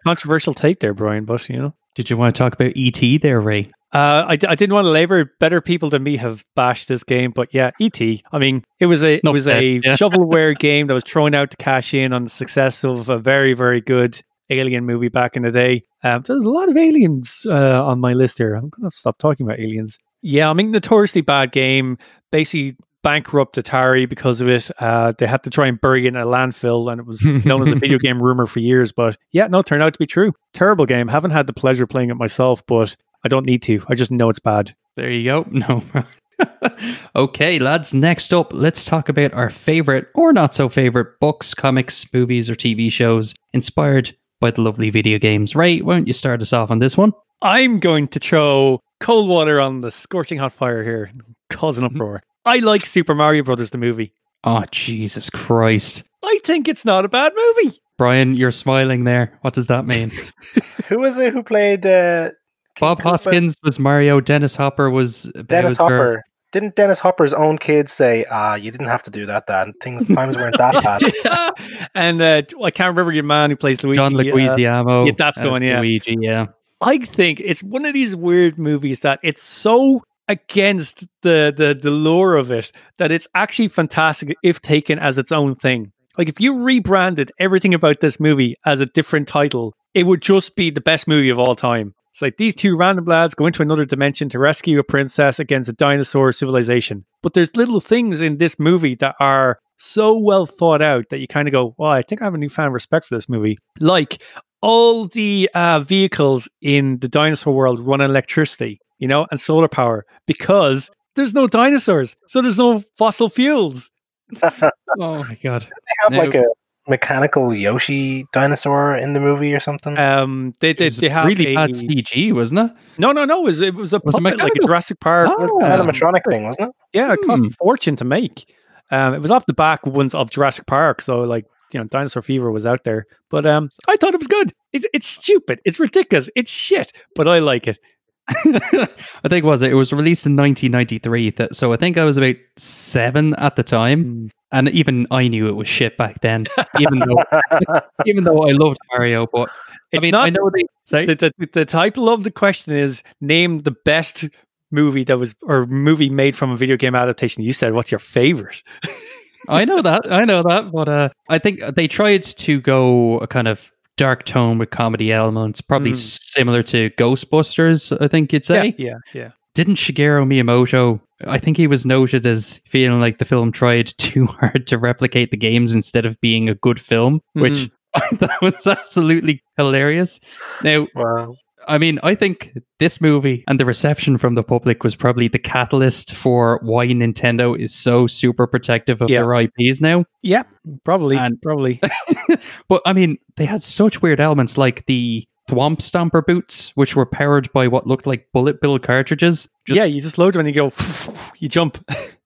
Controversial take there, Brian, but you know. Did you want to talk about ET there, Ray? Uh, I, I didn't want to labor. Better people than me have bashed this game, but yeah, ET. I mean, it was a it Not was a yeah. shovelware game that was thrown out to cash in on the success of a very very good Alien movie back in the day. Um, so there's a lot of aliens uh, on my list here. I'm gonna to stop talking about aliens. Yeah, I mean, notoriously bad game. Basically, bankrupt Atari because of it. Uh, they had to try and bury it in a landfill, and it was known as a video game rumor for years. But yeah, no, it turned out to be true. Terrible game. Haven't had the pleasure of playing it myself, but I don't need to. I just know it's bad. There you go. No. okay, lads. Next up, let's talk about our favorite or not so favorite books, comics, movies, or TV shows inspired by the lovely video games. Ray, why don't you start us off on this one? I'm going to throw cold water on the scorching hot fire here, cause an uproar. I like Super Mario Brothers the movie. Oh, Jesus Christ. I think it's not a bad movie. Brian, you're smiling there. What does that mean? who was it who played uh, King Bob Koopa? Hoskins was Mario. Dennis Hopper was Dennis Bowser. Hopper. Didn't Dennis Hopper's own kids say, "Ah, you didn't have to do that, Dad"? Things times weren't that bad. and uh, I can't remember your man who plays Luigi. John uh, Leguizamo. yeah, that's the one, yeah. Luigi, yeah. I think it's one of these weird movies that it's so against the the the lore of it that it's actually fantastic if taken as its own thing. Like if you rebranded everything about this movie as a different title, it would just be the best movie of all time. It's like these two random lads go into another dimension to rescue a princess against a dinosaur civilization. But there's little things in this movie that are so well thought out that you kind of go, "Well, I think I have a newfound respect for this movie." Like all the uh, vehicles in the dinosaur world run on electricity, you know, and solar power because there's no dinosaurs, so there's no fossil fuels. Oh my god. They have Now- like a mechanical Yoshi dinosaur in the movie or something? Um, they they, was they have really a, bad CG, wasn't it? No, no, no. It was it was a Was it puppet, like a mechanical? Jurassic Park. Oh. um, animatronic thing, wasn't it? Yeah, it cost Hmm. a fortune to make. Um, it was off the back ones of Jurassic Park, so like you know, Dinosaur Fever was out there. But um, I thought it was good. It's it's stupid. It's ridiculous. It's shit. But I like it. I think it was it It was released in 1993, th- so I think I was about seven at the time, and even I knew it was shit back then. Even though, even though I loved Mario, but It's I mean, not I know they say the, the the title of the question is name the best movie that was or movie made from a video game adaptation. You said what's your favorite? I know that. I know that. But uh, I think they tried to go a kind of dark tone with comedy elements, probably Mm. similar to Ghostbusters, I think you'd say. Yeah, yeah, yeah. Didn't Shigeru Miyamoto, I think he was noted as feeling like the film tried too hard to replicate the games instead of being a good film, which Mhm. I thought was absolutely hilarious. Now, wow. I mean, I think this movie and the reception from the public was probably the catalyst for why Nintendo is so super protective of Yeah. their IPs now. Yeah, probably, And- probably. But I mean, they had such weird elements like the Thwomp Stomper boots, which were powered by what looked like bullet bill cartridges. Just- yeah, you just load them and you go, you jump.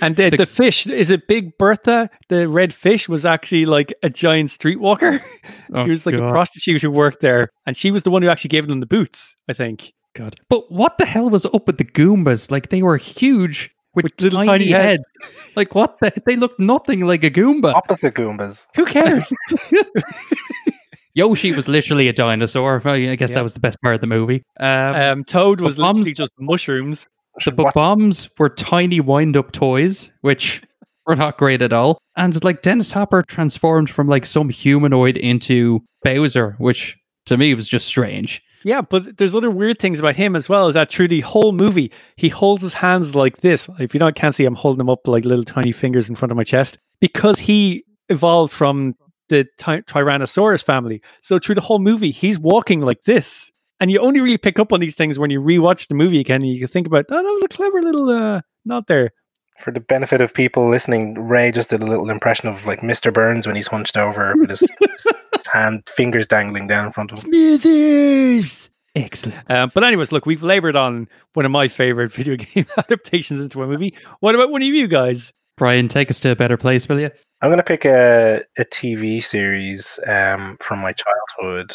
and the, The- the fish is it Big Bertha? The red fish was actually like a giant streetwalker. Oh, she was like a prostitute who worked there, and she was the one who actually gave them the boots. I think. God. But what the hell was up with the Goombas? Like they were huge with, With little tiny, tiny heads. heads. like what the? They looked nothing like a Goomba. Opposite Goombas. Who cares? Yoshi was literally a dinosaur. I I guess Yeah. that was the best part of the movie. Um, um, Toad was But literally just mushrooms. The bombs were tiny wind-up toys, which were not great at all. And like Dennis Hopper transformed from like some humanoid into Bowser, which to me was just strange. Yeah, but there's other weird things about him as well. Is that through the whole movie, he holds his hands like this. If you don't can't see, I'm holding them up like little tiny fingers in front of my chest because he evolved from the ty- Tyrannosaurus family. So through the whole movie, he's walking like this, and you only really pick up on these things when you rewatch the movie again. And you can think about, oh, that was a clever little uh, not there. For the benefit of people listening, Ray just did a little impression of like Mr. Burns when he's hunched over with his, his, his hand fingers dangling down in front of him. Smithers. Excellent. Um, but anyways, look, we've labored on one of my favorite video game adaptations into a movie. What about one of you guys? Brian, take us to a better place, will you? I'm going to pick a, a TV series um, from my childhood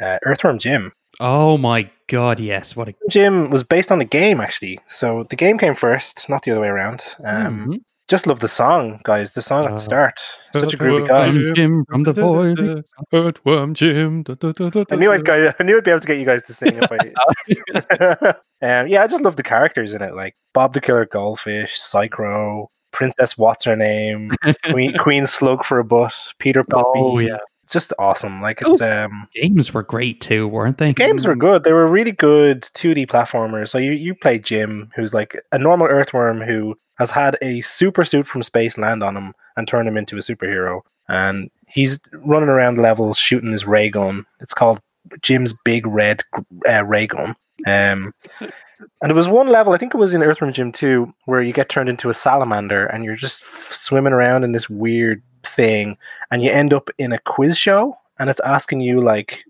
uh, Earthworm Jim. Oh my god, yes. What a Jim was based on the game, actually. So the game came first, not the other way around. Um, Mhm. Just love the song, guys. The song at Uh, the start. Such a groovy guy. Earthworm Jim from the void. Earthworm Jim. I knew I'd go, I knew I'd be able to get you guys to sing if I. um, yeah, I just love the characters in it, like Bob the Killer Goldfish, Psy-Crow, Princess What's Her Name, Queen Queen Slug for a butt, Peter Puppy. Oh, yeah. It's just awesome. Like it's um Games were great too, weren't they? games were good. They were really good 2D platformers. So you you play Jim, who's like a normal earthworm who has had a super suit from space land on him and turn him into a superhero. And he's running around levels shooting his ray gun. It's called Jim's Big Red uh, Ray Gun. Um, and there was one level, I think it was in Earthworm Jim 2, where you get turned into a salamander and you're just f- swimming around in this weird thing, and you end up in a quiz show, and it's asking you like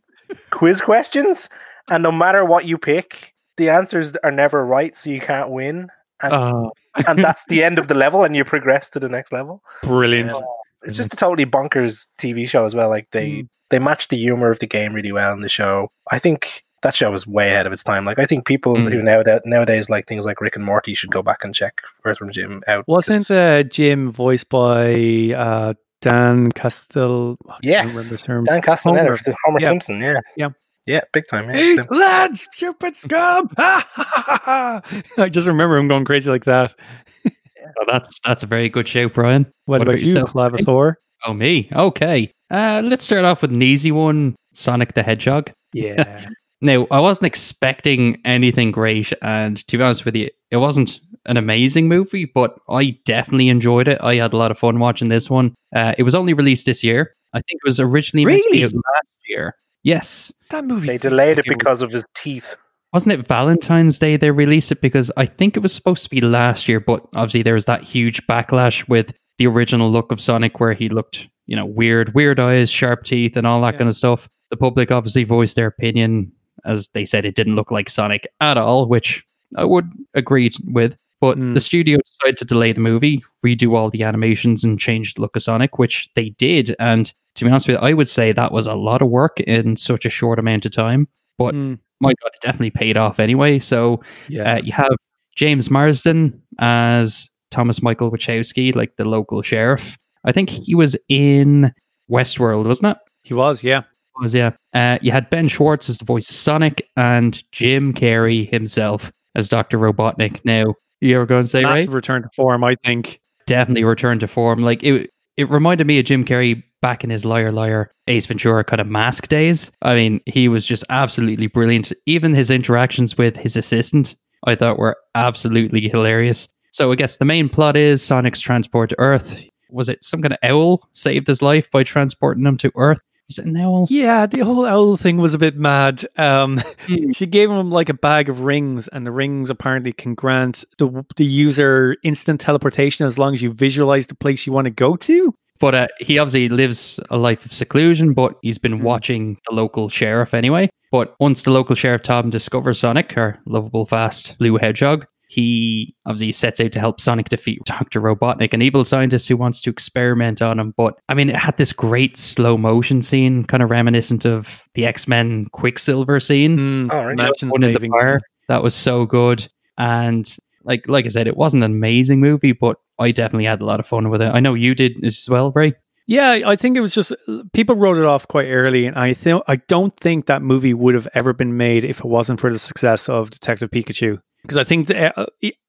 quiz questions, and no matter what you pick, the answers are never right, so you can't win. And, Uh, and that's the end of the level, and you progress to the next level. Brilliant. Uh, it's just a totally bonkers TV show as well. Like they Mm. they match the humor of the game really well in the show. I think that show was way ahead of its time. Like I think people Mm. who nowadays nowadays like things like Rick and Morty should go back and check Earthworm Jim out. Wasn't uh, Jim voiced by uh, Dan Castel? Yes. remember term. Dan Castellaneta, Homer. Homer, Homer Yeah. Simpson? Yeah, Yeah. yeah, big time. Yeah. Hey, lads, stupid scum! I just remember him going crazy like that. oh, that's that's a very good show, Brian. What, about, you, yourself? Clavitor? Oh me. Okay. Uh, let's start off with an easy one. Sonic the Hedgehog. Yeah. Now, I wasn't expecting anything great, and to be honest with you, it wasn't an amazing movie, but I definitely enjoyed it. I had a lot of fun watching this one. Uh, it was only released this year. I think it was originally meant to be Really? last year. Yes. that movie. They delayed it because of his teeth. Wasn't it Valentine's Day they released it? Because I think it was supposed to be last year, but obviously there was that huge backlash with the original look of Sonic where he looked you know, weird, weird eyes, sharp teeth, and all that Yeah. kind of stuff. The public obviously voiced their opinion as they said it didn't look like Sonic at all, which I would agree with. But Mm. the studio decided to delay the movie, redo all the animations, and change the look of Sonic, which they did. And to be honest with you, I would say that was a lot of work in such a short amount of time. But Mm, my God, it definitely paid off anyway. So yeah. uh, you have James Marsden as Thomas Michael Wachowski, like the local sheriff. I think he was in Westworld, wasn't it? he was, yeah. Was yeah. Uh, you had Ben Schwartz as the voice of Sonic, and Jim Carrey himself as Doctor Robotnik. Now you were going to say Massive right? return to form, I think. Definitely returned to form. Like it, it reminded me of Jim Carrey back in his Liar Liar Ace Ventura kind of mask days. I mean, he was just absolutely brilliant. Even his interactions with his assistant, I thought were absolutely hilarious. So I guess the main plot is Sonic's transport to Earth. Was it some kind of owl saved his life by transporting him to Earth? Is it an owl? Yeah, the whole owl thing was a bit mad. Um, Hmm. she gave him like a bag of rings, and the rings apparently can grant the the user instant teleportation as long as you visualize the place you want to go to. But uh, he obviously lives a life of seclusion, but he's been Mhm. watching the local sheriff anyway. But once the local sheriff Tom discovers Sonic, our lovable, fast blue hedgehog, he obviously sets out to help Sonic defeat Dr. Robotnik, an evil scientist who wants to experiment on him. But I mean, it had this great slow motion scene, kind of reminiscent of the X Men Quicksilver scene Mm, Oh, really? mansions one in the fire. That was so good. And like like I said, it wasn't an amazing movie, but I definitely had a lot of fun with it. I know you did as well, Ray. Yeah, I think it was just people wrote it off quite early, and I think I don't think that movie would have ever been made if it wasn't for the success of Detective Pikachu. Because I think the, uh,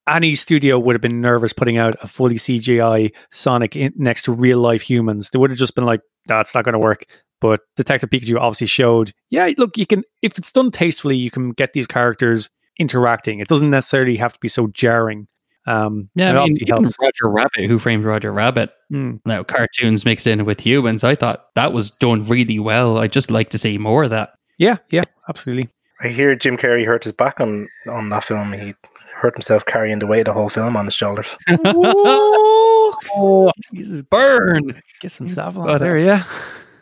any studio would have been nervous putting out a fully CGI Sonic in, next to real life humans. They would have just been like, "That's not going to work." But Detective Pikachu obviously showed, yeah, look, you can if it's done tastefully, you can get these characters interacting. It doesn't necessarily have to be so jarring. Um, Yeah, I mean, even helps. Roger Rabbit, Who Framed Roger Rabbit, Mm. now cartoons mixed in with humans. I thought that was done really well. I'd just like to see more of that. Yeah, yeah, absolutely. I hear Jim Carrey hurt his back on on that film. He hurt himself carrying the weight of the whole film on his shoulders. oh, Jesus, Burn. get some stuff But, on there, yeah.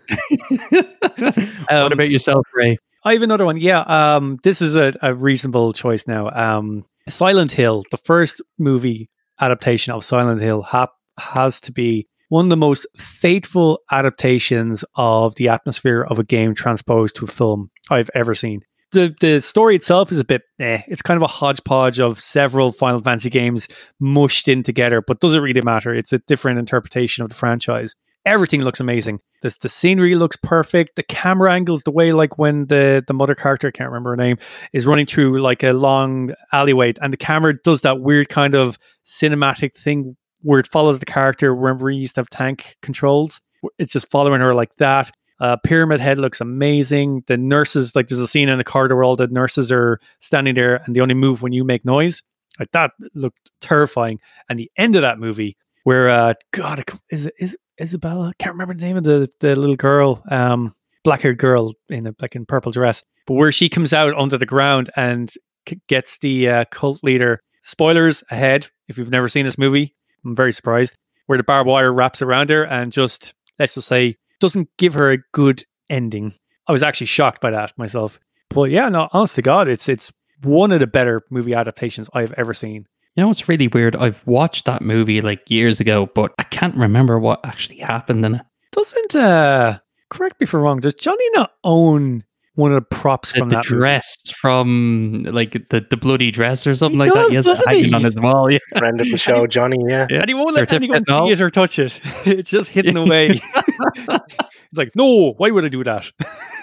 what Um, about yourself, Ray? I have another one. Yeah, um, this is a, a reasonable choice now. Um, Silent Hill, the first movie adaptation of Silent Hill, ha- has to be one of the most faithful adaptations of the atmosphere of a game transposed to a film I've ever seen. The the story itself is a bit eh. It's kind of a hodgepodge of several Final Fantasy games mushed in together, but doesn't really matter. It's a different interpretation of the franchise. Everything looks amazing. The, the scenery looks perfect. The camera angles, the way like when the the mother character, I can't remember her name, is running through like a long alleyway, and the camera does that weird kind of cinematic thing where it follows the character. Remember, we used to have tank controls. It's just following her like that. Uh, Pyramid Head looks amazing. The nurses, like, there's a scene in the corridor where all the nurses are standing there, and they only move when you make noise. Like that looked terrifying. And the end of that movie, where uh, God, is it is Isabella? I can't remember the name of the the little girl, um, black haired girl in a like in purple dress, but where she comes out onto the ground and c- gets the uh, cult leader. Spoilers ahead. If you've never seen this movie, I'm very surprised. Where the barbed wire wraps around her and just let's just say doesn't give her a good ending. I was actually shocked by that myself. But yeah, no, honest to God, it's it's one of the better movie adaptations I've ever seen. You know what's really weird? I've watched that movie like years ago, but I can't remember what actually happened in it. Doesn't uh correct me if I'm wrong, does Johnny not own one of the props The, from the that movie? dress from like the, the bloody dress or something He like that. does, He has it hanging he? on his wall. Yeah. Friend of the show, Johnny. Yeah. Yeah. And he won't let anyone Certificate see it or touch it. it's just hidden away. it's like, no, why would I do that?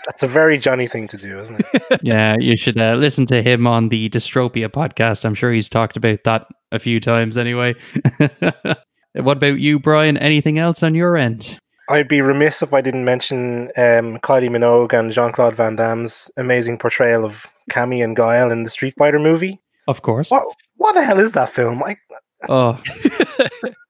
That's a very Johnny thing to do, isn't it? yeah, you should uh, listen to him on the Dystropia podcast. I'm sure he's talked about that a few times anyway. what about you, Brian? Anything else on your end? I'd be remiss if I didn't mention um, Kylie Minogue and Jean Claude Van Damme's amazing portrayal of Cammy and Guile in the Street Fighter movie. Of course. What what the hell is that film? I, Oh,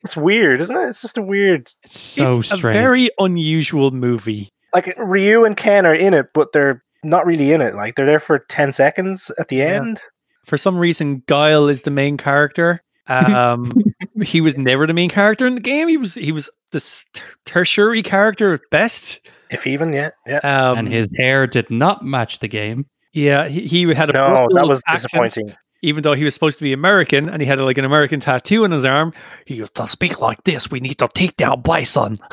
it's weird, isn't it? It's just a weird. it's so it's strange. a very unusual movie. Like Ryu and Ken are in it, but they're not really in it. Like they're there for ten seconds at the Yeah. end. For some reason, Guile is the main character. Um, he was never the main character in the game. He was he was this tertiary character at best. If even, yeah, yeah. Um, and his hair did not match the game. yeah, he, he had a No, that was accent, disappointing. Even though he was supposed to be American and he had like an American tattoo on his arm, he used to speak like this. We need to take down Bison.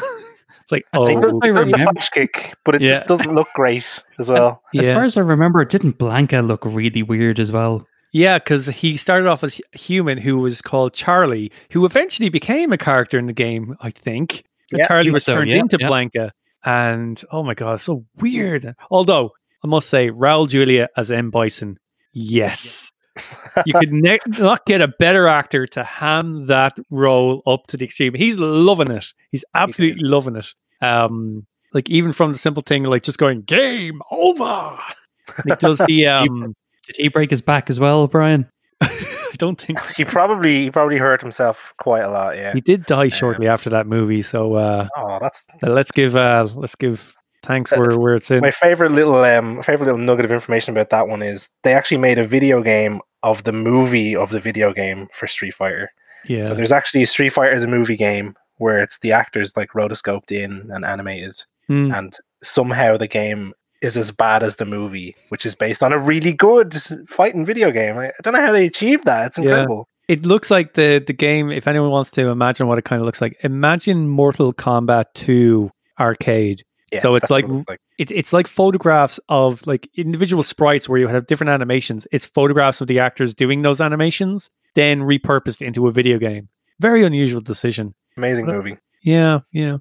it's like, I oh, He does, I he does the remember. flash kick, but it Yeah. just doesn't look great as well. As yeah. far as I remember, didn't Blanka look really weird as well? Yeah, because he started off as a human who was called Charlie, who eventually became a character in the game, I think. Yeah, Charlie was so, turned yeah, into yeah. Blanka. And oh my god, so weird. Although I must say, Raul Julia as M. Bison, yes. you could ne- not get a better actor to ham that role up to the extreme. He's loving it. He's absolutely loving it. Um, like even from the simple thing, like just going game over. And he does the um. Did he break his back as well, Brian? I don't think He probably he probably hurt himself quite a lot. Yeah. He did die shortly after that movie, so uh, Oh, that's let's give uh, let's give thanks Uh, where, where it's in. my favorite little um favorite little nugget of information about that one is they actually made a video game of the movie of the video game for Street Fighter. Yeah, So there's actually Street Fighter the movie game where it's the actors like rotoscoped in and animated, Hmm. and somehow the game is as bad as the movie, which is based on a really good fighting video game. I don't know how they achieved that. It's Yeah. incredible. it looks like the the game. If anyone wants to imagine what it kind of looks like, imagine Mortal Kombat Two arcade. Yes, So it's like- it like It, it's like photographs of like individual sprites where you have different animations. It's photographs of the actors doing those animations, then repurposed into a video game. Very unusual decision. amazing What- movie. Yeah, yeah.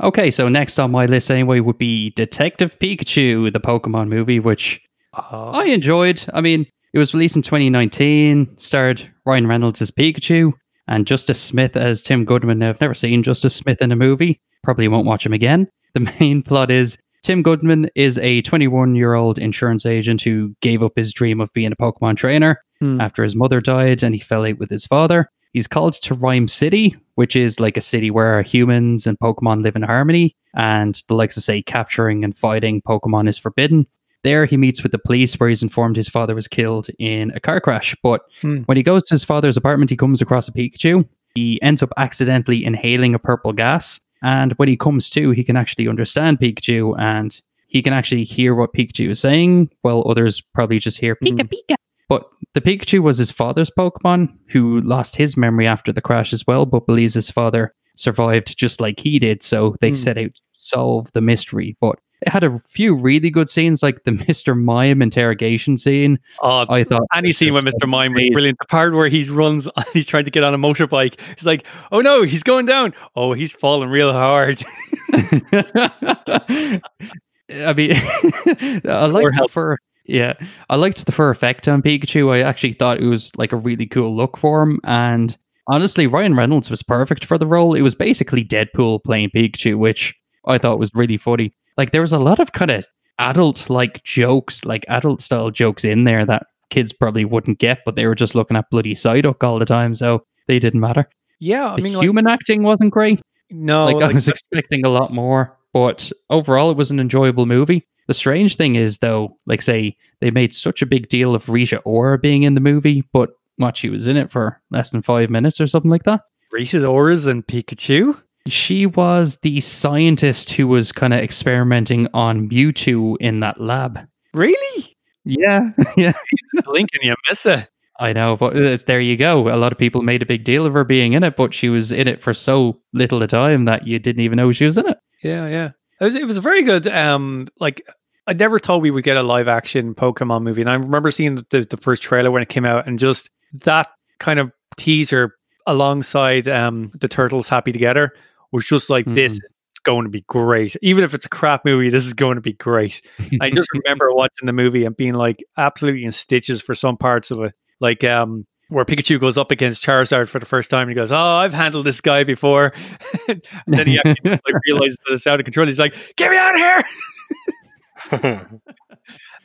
Okay, so next on my list anyway would be Detective Pikachu, the Pokemon movie, which Uh, I enjoyed. I mean, it was released in 2019, starred Ryan Reynolds as Pikachu and Justice Smith as Tim Goodman. Now, I've never seen Justice Smith in a movie, probably won't watch him again. The main plot is Tim Goodman is a 21 year old insurance agent who gave up his dream of being a Pokemon trainer hmm. after his mother died and he fell out with his father. He's called to Ryme City, which is like a city where humans and Pokemon live in harmony, and the likes of say capturing and fighting Pokemon is forbidden. There, he meets with the police, where he's informed his father was killed in a car crash. But Hmm. when he goes to his father's apartment, he comes across a Pikachu. He ends up accidentally inhaling a purple gas, and when he comes to, he can actually understand Pikachu and he can actually hear what Pikachu is saying, while others probably just hear Pika Hmm. Pika. But the Pikachu was his father's Pokemon, who lost his memory after the crash as well, but believes his father survived just like he did. So they Hmm. set out to solve the mystery. But it had a few really good scenes, like the Mr. Mime interrogation scene. Oh, I thought Any scene with was Mr. Mime was brilliant. The part where he runs, he's trying to get on a motorbike. He's like, "Oh no, he's going down! Oh, he's falling real hard." I mean, I liked the help. fur. Yeah, I liked the fur effect on Pikachu. I actually thought it was like a really cool look for him. And honestly, Ryan Reynolds was perfect for the role. It was basically Deadpool playing Pikachu, which I thought was really funny. Like there was a lot of kind of adult like jokes, like adult style jokes in there that kids probably wouldn't get, but they were just looking at bloody Psyduck all the time, so they didn't matter. yeah, I The mean, like, human acting wasn't great no, like, I like, was expecting a lot more, but overall, it was an enjoyable movie. The strange thing is, though, like say they made such a big deal of Rita Ora being in the movie, but what she was in it for less than five minutes or something like that. Rita's auras and Pikachu. She was the scientist who was kind of experimenting on Mewtwo in that lab. Really? Yeah, yeah, Lincoln, you miss it. I know, but it's, there you go. A lot of people made a big deal of her being in it, but she was in it for so little a time that you didn't even know she was in it. Yeah, yeah. It was it was a very good. Um, like I never thought we would get a live action Pokemon movie, and I remember seeing the, the, the first trailer when it came out, and just that kind of teaser alongside um the Turtles Happy Together was just like this is going to be great. Even if it's a crap movie, this is going to be great. I just remember watching the movie and being like absolutely in stitches for some parts of it, like um. Where Pikachu goes up against Charizard for the first time, and he goes, "Oh, I've handled this guy before." and then he actually like realizes that it's out of control. He's like, "Get me out of here!"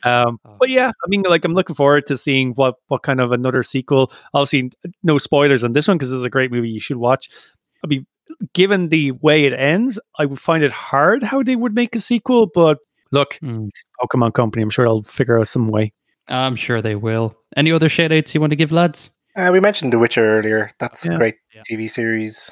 Um, Oh. but yeah, I mean, like I'm looking forward to seeing what what kind of another sequel. Obviously, no spoilers on this one because this is a great movie you should watch. I mean, given the way it ends, I would find it hard how they would make a sequel. But look, Mm. Pokemon Company. I'm sure they'll figure out some way. I'm sure they will. Any other shout outs you want to give, lads? Uh, we mentioned The Witcher earlier. That's Yeah. a great, Yeah. TV series.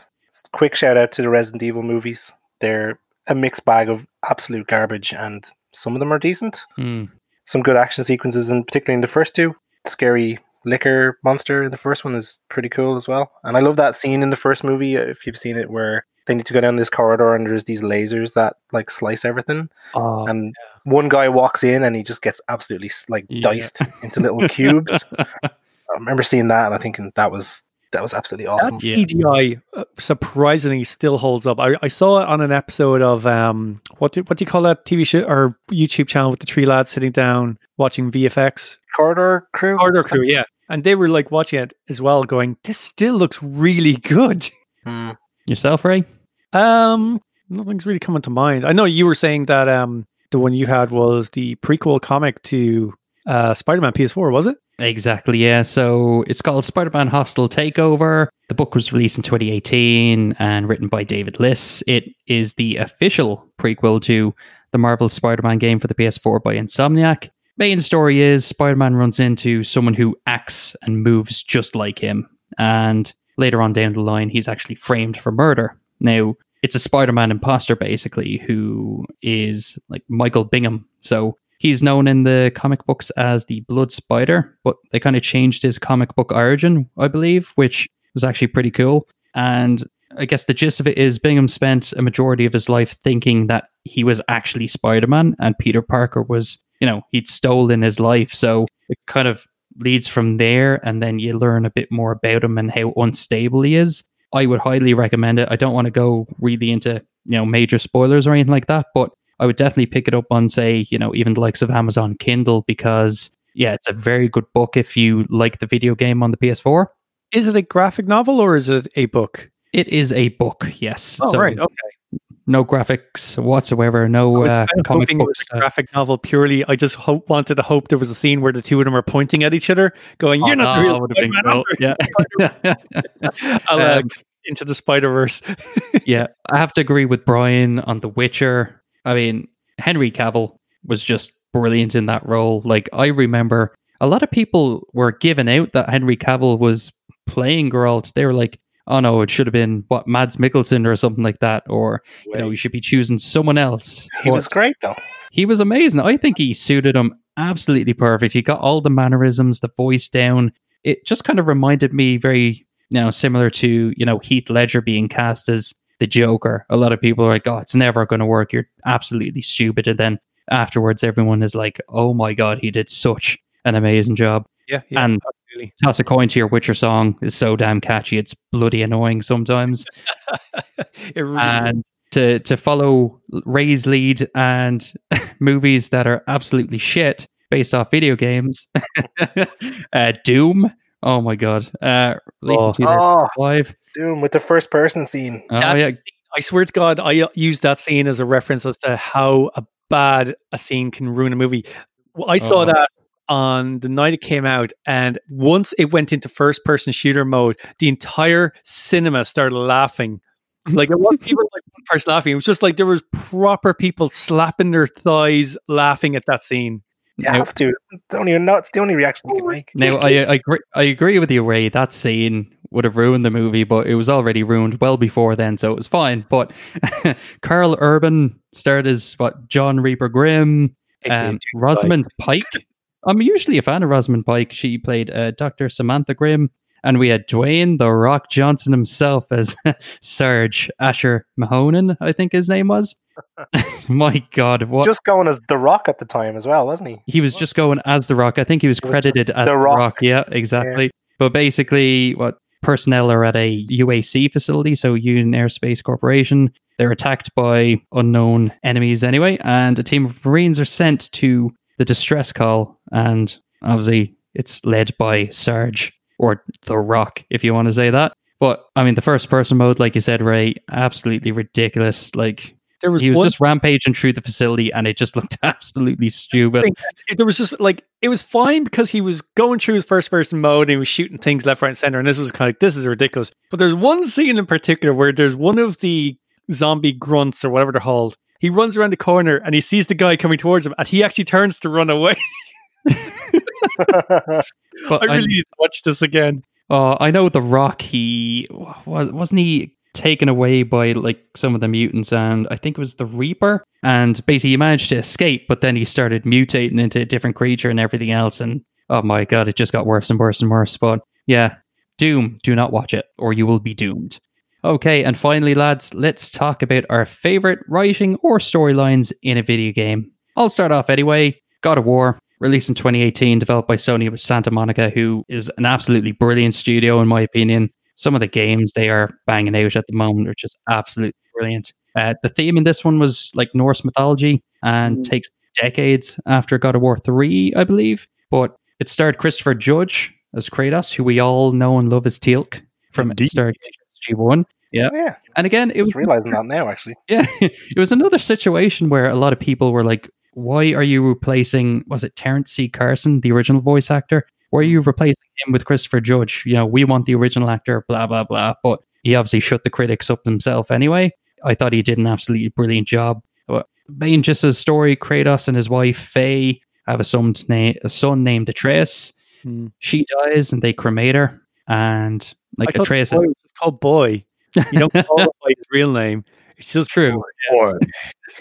Quick shout out to the Resident Evil movies. They're a mixed bag of absolute garbage, and some of them are decent. Mm. Some good action sequences, and particularly in the first two. Scary Licker monster in the first one is pretty cool as well. And I love that scene in the first movie, uh, if you've seen it, where they need to go down this corridor and there's these lasers that like slice everything. Oh, And one guy walks in and he just gets absolutely like Yeah. diced into little cubes. I remember seeing that and I thinking that was that was absolutely awesome. that Yeah. CGI uh, surprisingly still holds up. I, I saw it on an episode of um what do what do you call that TV show or YouTube channel with the three lads sitting down watching VFX Corridor crew. Corridor Crew, yeah, and they were like watching it as well, going, "This still looks really good." Hmm. Yourself, Ray? Um, nothing's really coming to mind. I know you were saying that um the one you had was the prequel comic to uh Spider-Man PS4, was it? Exactly, yeah. So it's called Spider Man Hostile Takeover. The book was released in 2018 and written by David Liss. It is the official prequel to the Marvel Spider Man game for the PS4 by Insomniac. Main story is Spider Man runs into someone who acts and moves just like him. And later on down the line, he's actually framed for murder. Now, it's a Spider Man imposter, basically, who is like Michael Bingham. So He's known in the comic books as the Blood Spider, but they kind of changed his comic book origin, I believe, which was actually pretty cool. And I guess the gist of it is Bingham spent a majority of his life thinking that he was actually Spider Man and Peter Parker was, you know, he'd stolen his life. So it kind of leads from there, and then you learn a bit more about him and how unstable he is. I would highly recommend it. I don't want to go really into, you know, major spoilers or anything like that, but I would definitely pick it up on, say, you know, even the likes of Amazon Kindle because, yeah, it's a very good book if you like the video game on the PS4. Is it a graphic novel or is it a book? It is a book, yes. Oh, so right. Okay. no graphics whatsoever, no uh, comic hoping it was a graphic novel purely. I just hope, wanted to hope there was a scene where the two of them are pointing at each other, going, "You're not the real would been Spider-Man, cool. Yeah. I'll uh, Um, into the Spider Verse. yeah, I have to agree with Brian on The Witcher. I mean, Henry Cavill was just brilliant in that role. Like, I remember a lot of people were giving out that Henry Cavill was playing Geralt. They were like, oh no, it should have been what Mads Mikkelsen or something like that, or you know, you should be choosing someone else. He was great though. he was amazing. I think he suited him absolutely perfect. He got all the mannerisms, the voice down. It just kind of reminded me very, you know, similar to, you know, Heath Ledger being cast as the Joker. A lot of people are like, oh, it's never going to work. You're absolutely stupid. And then afterwards, everyone is like, oh my God, he did such an amazing job. yeah, yeah, And- absolutely. Toss a coin to your Witcher song is so damn catchy. It's bloody annoying sometimes. It really and to to follow Ray's lead and movies that are absolutely shit based off video games. uh, Doom. Oh my god. Uh, released in Oh. 2005. Doom with the first person scene. Oh That- yeah. I swear to God, I uh, used that scene as a reference as to how a bad a scene can ruin a movie. Well, I saw Oh. that on the night it came out, and once it went into first person shooter mode, the entire cinema started laughing. Like it wasn't even like one person laughing; it was just like there was proper people slapping their thighs, laughing at that scene. You Now- have to. Don't even know. It's the only reaction you can make. Now I, I agree. I agree with you, Ray. That scene would have ruined the movie, but it was already ruined well before then, so it was fine. But Karl Urban starred as what John Reaper Grimm, um, Rosamund Pike. I'm usually a fan of Rosamund Pike. She played uh, Dr. Samantha Grimm. And we had Dwayne The Rock Johnson himself as Sarge Asher Mahonen, I think his name was. My God, what? Just going as The Rock at the time as well, wasn't he? he was just going as The Rock. I think he was It was credited as The Rock. Rock. Yeah, exactly. But basically, what personnel are at a UAC facility, so Union Airspace Corporation. They're attacked by unknown enemies anyway, and a team of Marines are sent to the distress call. And obviously, it's led by Sarge or The Rock, if you want to say that. But I mean, the first person mode, like you said, Ray, absolutely ridiculous. Like There was he was one just rampaging through the facility, and it just looked absolutely stupid. there was just like it was fine because he was going through his first person mode and he was shooting things left, right, and center, and this was kind of like this is ridiculous. But there's one scene in particular where there's one of the zombie grunts or whatever they're called. He runs around the corner and he sees the guy coming towards him, and he actually turns to run away. I I- really need to watch this again. Uh, I know the Rock. He was wasn't he taken away by like some of the mutants, and I think it was the Reaper. And basically, he managed to escape, but then he started mutating into a different creature and everything else. And oh my god, it just got worse and worse and worse. But yeah, Doom. Do not watch it, or you will be doomed. Okay, and finally, lads, let's talk about our favorite writing or storylines in a video game. I'll start off anyway. God of War, released in 2018, developed by Sony with Santa Monica, who is an absolutely brilliant studio, in my opinion. Some of the games they are banging out at the moment are just absolutely brilliant. Uh, the theme in this one was like Norse mythology and Mm. takes decades after God of War 3, I believe. But it starred Christopher Judge as Kratos, who we all know and love as Teal'c from Indeed. Stargate SG-1. Yeah. Oh, yeah, And again, it was realizing that now. Actually, yeah, it was another situation where a lot of people were like, "Why are you replacing? Was it Terrence C. Carson, the original voice actor? Why are you replacing him with Christopher Judge? You know, we want the original actor." Blah blah blah. But he obviously shut the critics up himself anyway. I thought he did an absolutely brilliant job. But being just a story, Kratos and his wife Faye have a son, na- a son named Atreus. Hmm. She dies and they cremate her. And like I Atreus the is boy was just called Boy. You don't call him by his real name. It's just True. Boy.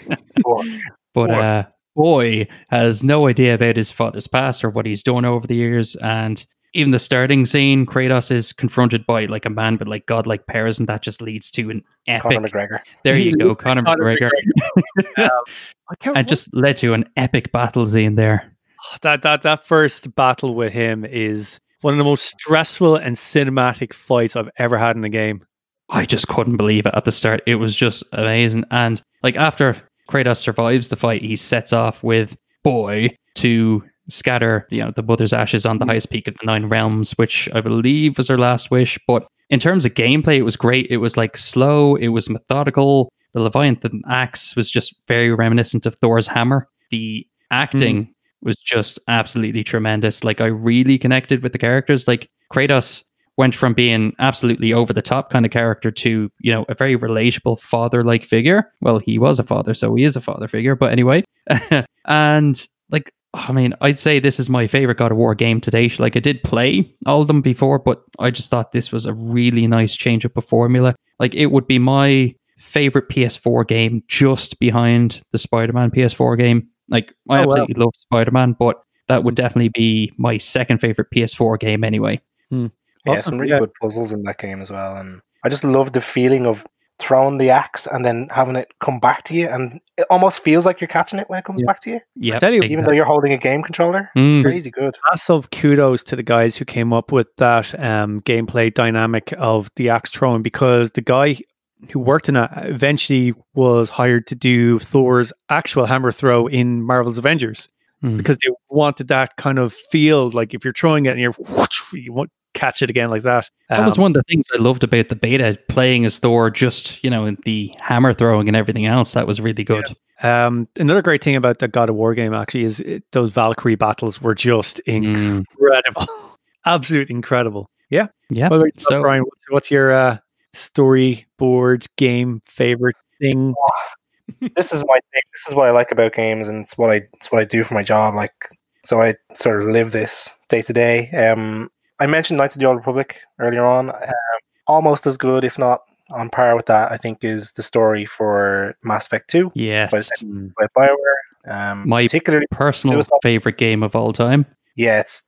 Boy. But Boy. uh, boy has no idea about his father's past or what he's done over the years. And even the starting scene, Kratos is confronted by like a man with like godlike powers, and that just leads to an epic. Conor McGregor. there you go, Conor Conor McGregor, Um, I and just led to an epic battle scene there. that that that first battle with him is one of the most stressful and cinematic fights I've ever had in the game. I just couldn't believe it at the start. It was just amazing. And like after Kratos survives the fight, he sets off with Boy to scatter you know the mother's ashes on the mm. highest peak of the nine realms, which I believe was her last wish. But in terms of gameplay, it was great. It was like slow, it was methodical. The Leviathan axe was just very reminiscent of Thor's hammer. The acting mm. was just absolutely tremendous. Like I really connected with the characters. Like Kratos went from being absolutely over the top kind of character to, you know, a very relatable father like figure. Well, he was a father, so he is a father figure, but anyway. and like I mean, I'd say this is my favorite God of War game to date. Like I did play all of them before, but I just thought this was a really nice change up of formula. Like it would be my favorite PS4 game just behind the Spider-Man PS4 game. Like I Oh, wow. absolutely love Spider-Man, but that would definitely be my second favorite PS4 game anyway. Hmm. Yeah, Awesome, some really yeah. good puzzles in that game as well. And I just love the feeling of throwing the axe and then having it come back to you. And it almost feels like you're catching it when it comes Yeah. back to you, Yeah, tell you, even though you're holding a game controller. Mm. It's crazy good. Massive kudos to the guys who came up with that um, gameplay dynamic of the axe throwing because the guy who worked in it eventually was hired to do Thor's actual hammer throw in Marvel's Avengers Mm. because they wanted that kind of feel like if you're throwing it and you're you won't catch it again like that. That was Um, one of the things I loved about the beta, playing as Thor, just, you know, the hammer throwing and everything else. That was really good. Um, another great thing about the God of War game actually is it, those Valkyrie battles were just Mm, incredible, absolutely incredible. Yeah. yeah. By the so, So, Brian, what's, what's your uh, storyboard game favorite thing? this is my thing. This is what I like about games, and it's what I it's what I do for my job. Like, so I sort of live this day to day. Um, I mentioned Knights of the Old Republic earlier on. Um, almost as good, if not on par with that. I think is the story for Mass Effect Two yes. by Bioware. Um, My particularly, Personal Suicide- favorite game of all time. yeah, it's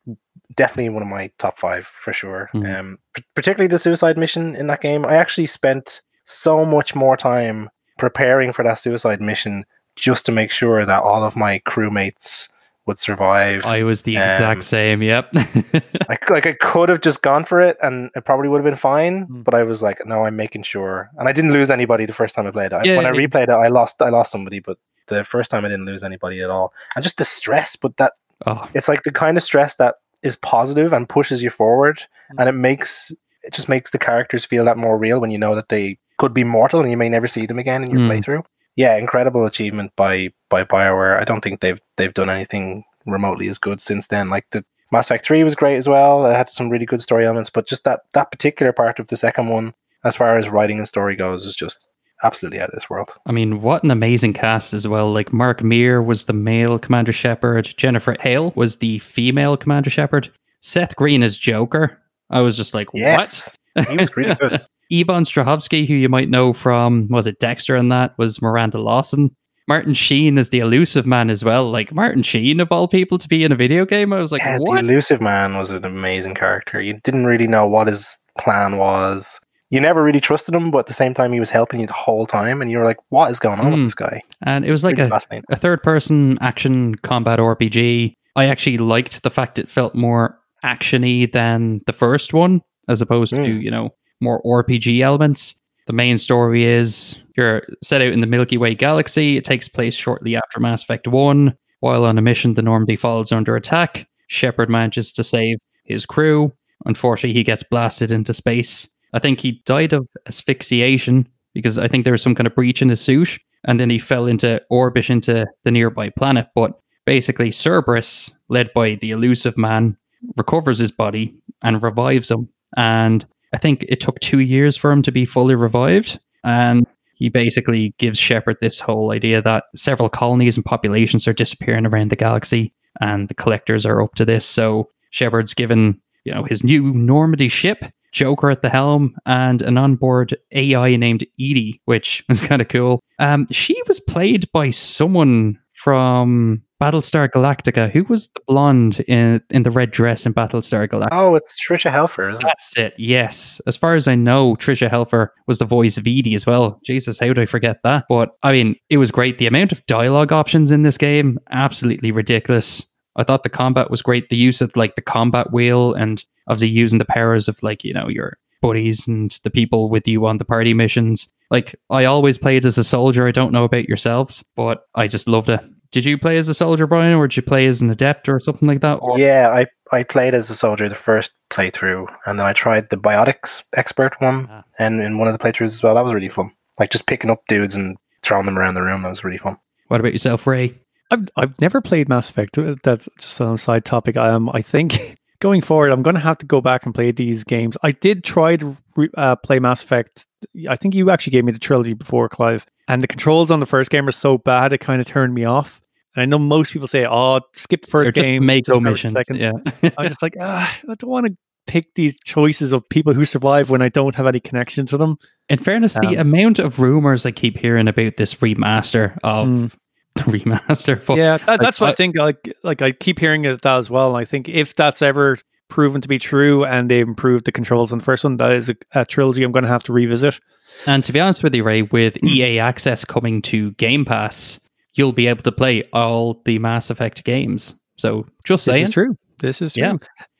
definitely one of my top five for sure. Mm. Um, p- particularly the suicide mission in that game. I actually spent so much more time preparing for that suicide mission just to make sure that all of my crewmates would survive. I was the Um, exact same. Yep. like, like I could have just gone for it and it probably would have been fine, Mm. but I was like, no, I'm making sure. And I didn't lose anybody the first time I played it. Yeah, when I yeah. replayed it, I lost I lost somebody, but the first time I didn't lose anybody at all. And just the stress, but that oh, it's like the kind of stress that is positive and pushes you forward and it makes it just makes the characters feel that more real when you know that they could be mortal and you may never see them again in your Mm. playthrough. Yeah, incredible achievement by by BioWare. I don't think they've they've done anything remotely as good since then. Like the Mass Effect 3 was great as well. It had some really good story elements, but just that that particular part of the second one as far as writing and story goes is just absolutely out of this world. I mean, what an amazing cast as well. Like Mark Meer was the male Commander Shepard, Jennifer Hale was the female Commander Shepard, Seth Green as Joker. I was just like, Yes. what? He was really good. Yvonne Strahovski, who you might know from, was it Dexter and that, was Miranda Lawson. Martin Sheen is the elusive man as well. Like Martin Sheen, of all people, to be in a video game. I was like, yeah, the elusive man was an amazing character. You didn't really know what his plan was. You never really trusted him, but at the same time, he was helping you the whole time, and you were like, "What is going on Hmm. with this guy?" And it was like Really a, a third person action combat RPG. I actually liked the fact it felt more actiony than the first one, as opposed to, Mm. you know, more RPG elements. The main story is you're set out in the Milky Way galaxy. It takes place shortly after Mass Effect 1. While on a mission, the Normandy falls under attack. Shepard manages to save his crew. Unfortunately, he gets blasted into space. I think he died of asphyxiation because I think there was some kind of breach in his suit, and then he fell into orbit into the nearby planet. But basically, Cerberus, led by the Illusive Man, recovers his body and revives him. And I think it took two years for him to be fully revived. And he basically gives Shepard this whole idea that several colonies and populations are disappearing around the galaxy, and the collectors are up to this. So Shepard's given, you know, his new Normandy ship, Joker at the helm, and an onboard AI named EDI, which was kind of cool. Um, she was played by someone from Battlestar Galactica. Who was the blonde in in the red dress in Battlestar Galactica? Oh, it's Tricia Helfer, isn't it? That's it. Yes. As far as I know, Tricia Helfer was the voice of EDI as well. Jesus, how did I forget that? But I mean, it was great. The amount of dialogue options in this game, absolutely ridiculous. I thought the combat was great. The use of like the combat wheel and obviously using the powers of like, you know, your buddies and the people with you on the party missions. Like I always played as a soldier. I don't know about yourselves, but I just loved it. Did you play as a soldier, Brian, or did you play as an adept or something like that? Or Yeah, I, I played as a soldier the first playthrough, and then I tried the biotics expert one, Ah. and in one of the playthroughs as well. That was really fun. Like just picking up dudes and throwing them around the room. That was really fun. what about yourself, Ray? I've I've never played Mass Effect. Uh, That's just on a side topic. I Um, I think going forward, I'm going to have to go back and play these games. I did try to re- uh, play Mass Effect. I think you actually gave me the trilogy before, Clive. And the controls on the first game are so bad, it kind of turned me off. And I know most people say, "Oh, skip the 1st They're just game, make just start with the missions. second." Yeah. I was just like, ah, I don't want to pick these choices of people who survive when I don't have any connection to them. In fairness, the amount of rumors I keep hearing about this remaster of Mm. the remaster, but yeah, that, that's what I, I- think. Like, like I keep hearing it that as well. And I think if that's ever proven to be true and they improved the controls on the first one, that is a, a trilogy I'm going to have to revisit. and to be honest with you, Ray, with EA Access coming to Game Pass, you'll be able to play all the Mass Effect games. So just This saying, is true. This is true. Yeah.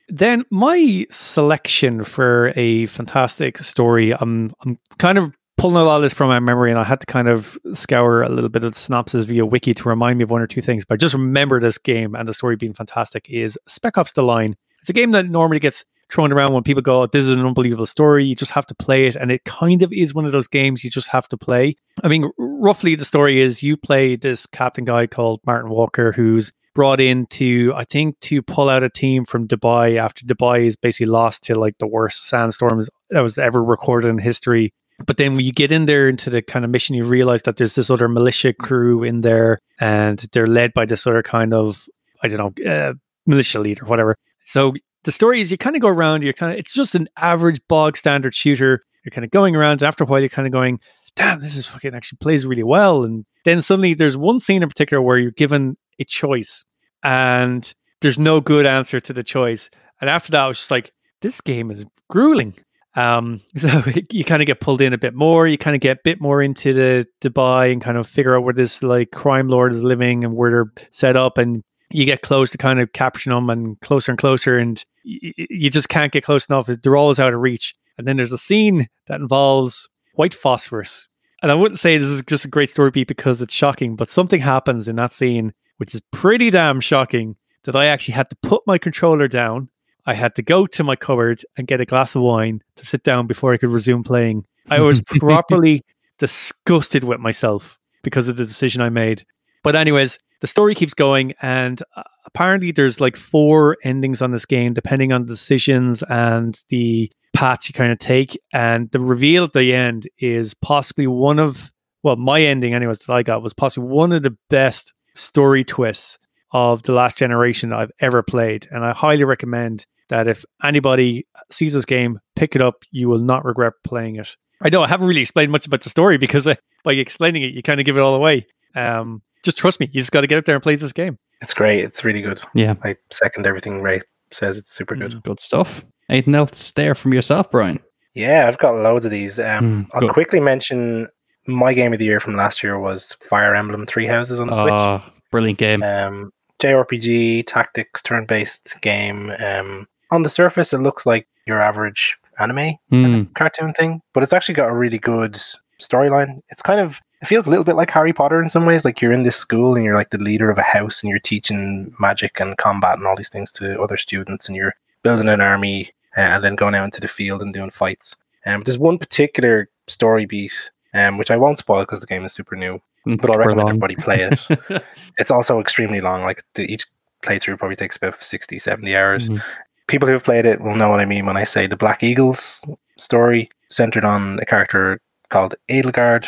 Then my selection for a fantastic story, I'm I'm kind of pulling a lot of this from my memory, and I had to kind of scour a little bit of synopsis via wiki to remind me of one or two things. But I just remember this game and the story being fantastic. Is Spec Ops: The Line? It's a game that normally gets thrown around when people go, "This is an unbelievable story." You just have to play it, and it kind of is one of those games you just have to play. I mean, roughly the story is you play this captain guy called Martin Walker, who's brought in to, I think, to pull out a team from Dubai after Dubai is basically lost to like the worst sandstorms that was ever recorded in history. But then when you get in there into the kind of mission, you realize that there's this other militia crew in there and they're led by this other kind of, I don't know, uh, militia leader, whatever. So the story is you kind of go around, you're kind of, it's just an average bog standard shooter. You're kind of going around, and after a while, you're kind of going, damn, this is fucking actually plays really well. And then suddenly there's one scene in particular where you're given a choice and there's no good answer to the choice. And after that, I was just like, this game is grueling. Um, so you kind of get pulled in a bit more. You kind of get a bit more into the Dubai and kind of figure out where this like crime lord is living and where they're set up. And you get close to kind of capturing them and closer and closer. And you just can't get close enough. They're always out of reach. And then there's a scene that involves white phosphorus. And I wouldn't say this is just a great story beat because it's shocking, but something happens in that scene which is pretty damn shocking that I actually had to put my controller down. I had to go to my cupboard and get a glass of wine to sit down before I could resume playing. I was properly disgusted with myself because of the decision I made. But, anyways, the story keeps going, and uh, apparently, there's like four endings on this game, depending on the decisions and the paths you kind of take. And the reveal at the end is possibly one of, well, my ending, anyways, that I got was possibly one of the best story twists of the last generation I've ever played. And I highly recommend that if anybody sees this game, pick it up. You will not regret playing it. I know I haven't really explained much about the story because uh, by explaining it, you kind of give it all away. Um, just trust me, you just got to get up there and play this game. It's great. It's really good. Yeah. I second everything Ray says. It's super good. Mm, Good stuff. Anything else there from yourself, Brian? Yeah, I've got loads of these. Um, Mm, I'll quickly mention my game of the year from last year was Fire Emblem Three Houses on the Switch. Ah, brilliant game. Um, JRPG, tactics, turn-based game. Um, on the surface, it looks like your average anime Hmm. cartoon thing, but it's actually got a really good storyline. It's kind of it feels a little bit like Harry Potter in some ways. Like you're in this school and you're like the leader of a house and you're teaching magic and combat and all these things to other students and you're building an army uh, and then going out into the field and doing fights. Um, there's one particular story beat um, which I won't spoil because the game is super new, but I'll recommend everybody play it. it's also extremely long. Like the, each playthrough probably takes about 60, 70 hours Mhm. people who have played it will know what I mean when I say the Black Eagles story centered on a character called Edelgard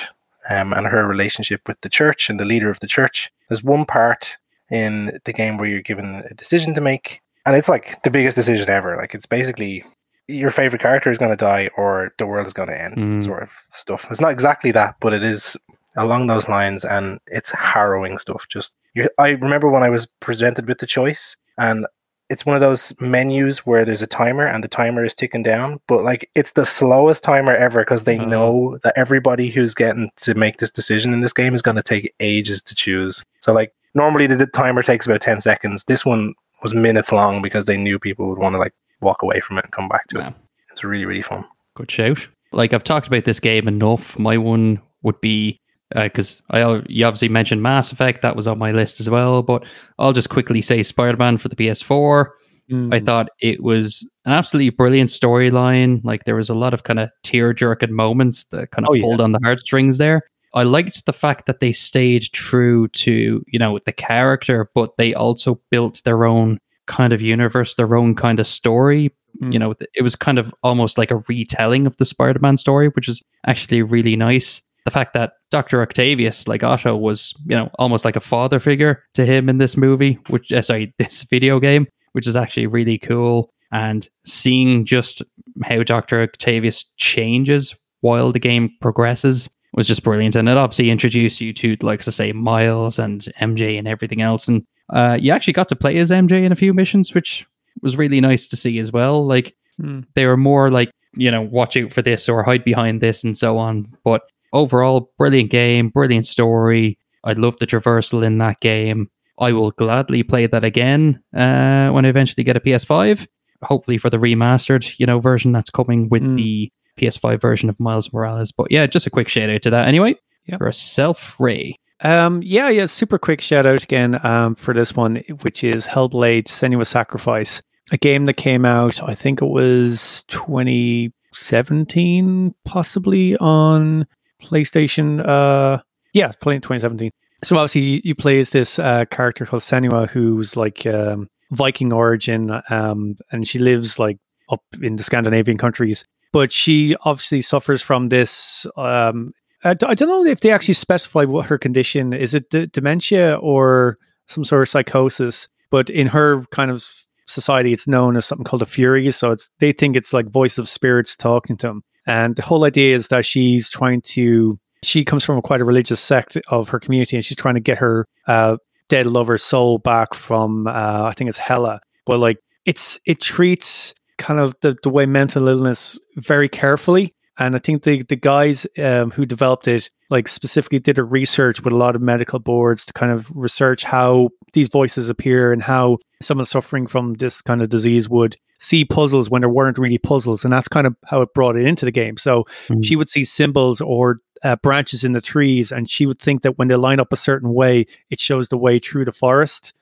um, and her relationship with the church and the leader of the church. There's one part in the game where you're given a decision to make, and it's like the biggest decision ever. Like it's basically your favorite character is going to die or the world is going to end, Mm. sort of stuff. It's not exactly that, but it is along those lines, and it's harrowing stuff. Just I remember when I was presented with the choice, and it's one of those menus where there's a timer and the timer is ticking down, but like it's the slowest timer ever because they Oh. know that everybody who's getting to make this decision in this game is going to take ages to choose. So like normally the, the timer takes about 10 seconds. This one was minutes long because they knew people would want to like walk away from it and come back to Yeah. it. It's really, really fun. Good shout. Like I've talked about this game enough. My one would be because I you obviously mentioned Mass Effect. That was on my list as well. But I'll just quickly say Spider Man for the PS4. Mm. I thought it was an absolutely brilliant storyline. Like there was a lot of kind of tear jerking moments that kind of Oh, yeah. pulled on the heartstrings there. I liked the fact that they stayed true to, you know, the character, but they also built their own kind of universe, their own kind of story. Mm. You know, it was kind of almost like a retelling of the Spider Man story, which is actually really nice. The fact that Dr. Octavius, like Otto, was, you know, almost like a father figure to him in this movie, which, uh, sorry, this video game, which is actually really cool. And seeing just how Dr. Octavius changes while the game progresses was just brilliant. And it obviously introduced you to, like, to say, Miles and MJ and everything else. And uh, you actually got to play as MJ in a few missions, which was really nice to see as well. Like, Mm. they were more like, you know, watch out for this or hide behind this and so on. But overall, brilliant game, brilliant story. I love the traversal in that game. I will gladly play that again uh, when I eventually get a PS5. Hopefully for the remastered, you know, version that's coming with Mm. the PS5 version of Miles Morales. But yeah, just a quick shout out to that anyway. Yep. For a self Ray. Um, yeah, yeah, super quick shout out again um, for this one, which is Hellblade Senua's Sacrifice, a game that came out, I think it was 2017, possibly on PlayStation. Uh, yeah, playing 2017. So obviously, you, play as this uh, character called Senua, who's like um, Viking origin, um, and she lives like up in the Scandinavian countries. But she obviously suffers from this um, I don't know if they actually specify what her condition is. It d- dementia or some sort of psychosis? But in her kind of society, it's known as something called a fury. So it's they think it's like voice of spirits talking to them. And the whole idea is that she's trying to. She comes from a quite a religious sect of her community, and she's trying to get her uh, dead lover's soul back from. Uh, I think it's Hela. But like it's it treats kind of the, the way mental illness very carefully and I think the the guys um, who developed it, like specifically, did a research with a lot of medical boards to kind of research how these voices appear and how someone suffering from this kind of disease would see puzzles when there weren't really puzzles, and that's kind of how it brought it into the game. So Mhm. she would see symbols or uh, branches in the trees, and she would think that when they line up a certain way, it shows the way through the forest.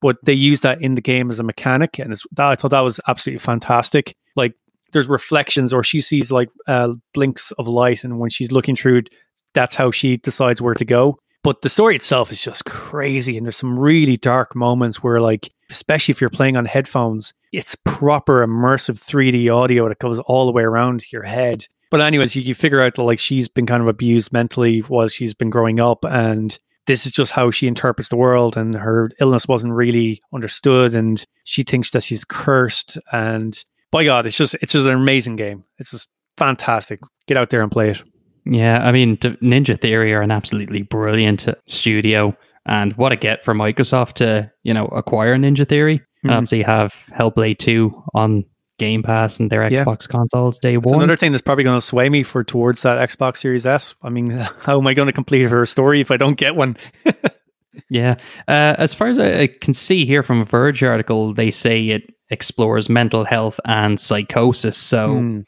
But they use that in the game as a mechanic, and it's, that, I thought that was absolutely fantastic. Like there's reflections or she sees like uh, blinks of light and when she's looking through it that's how she decides where to go but the story itself is just crazy and there's some really dark moments where like especially if you're playing on headphones it's proper immersive 3d audio that goes all the way around your head but anyways you, you figure out that like she's been kind of abused mentally while she's been growing up and this is just how she interprets the world, and her illness wasn't really understood, and she thinks that she's cursed. And by God, it's just it's just an amazing game. It's just fantastic. Get out there and play it. Yeah, I mean, Ninja Theory are an absolutely brilliant studio, and what a get for Microsoft to you know acquire Ninja Theory. Mm-hmm. And obviously, have Hellblade Two on Game Pass and their Xbox yeah. consoles day it's one. Another thing that's probably going to sway me for towards that Xbox Series S. I mean, how am I going to complete her story if I don't get one? yeah, uh, as far as I can see here from a Verge article, they say it explores mental health and psychosis. So. Mm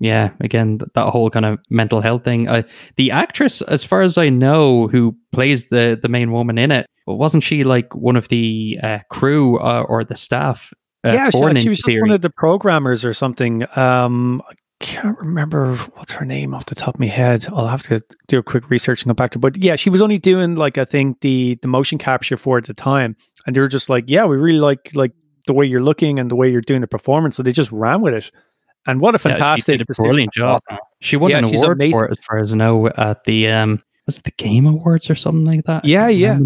yeah, again, that whole kind of mental health thing. Uh, the actress, as far as I know, who plays the the main woman in it, wasn't she like one of the uh, crew uh, or the staff? Uh, yeah, she, she, was one of the programmers or something. Um, I can't remember what's her name off the top of my head. I'll have to do a quick research and go back to. But yeah, she was only doing like I think the the motion capture for at the time, and they were just like, yeah, we really like like the way you're looking and the way you're doing the performance. So they just ran with it. And what a fantastic, yeah, she brilliant job. She won yeah, an award amazing. for it, as far as I know, at the um, was it the Game Awards or something like that? Yeah, yeah.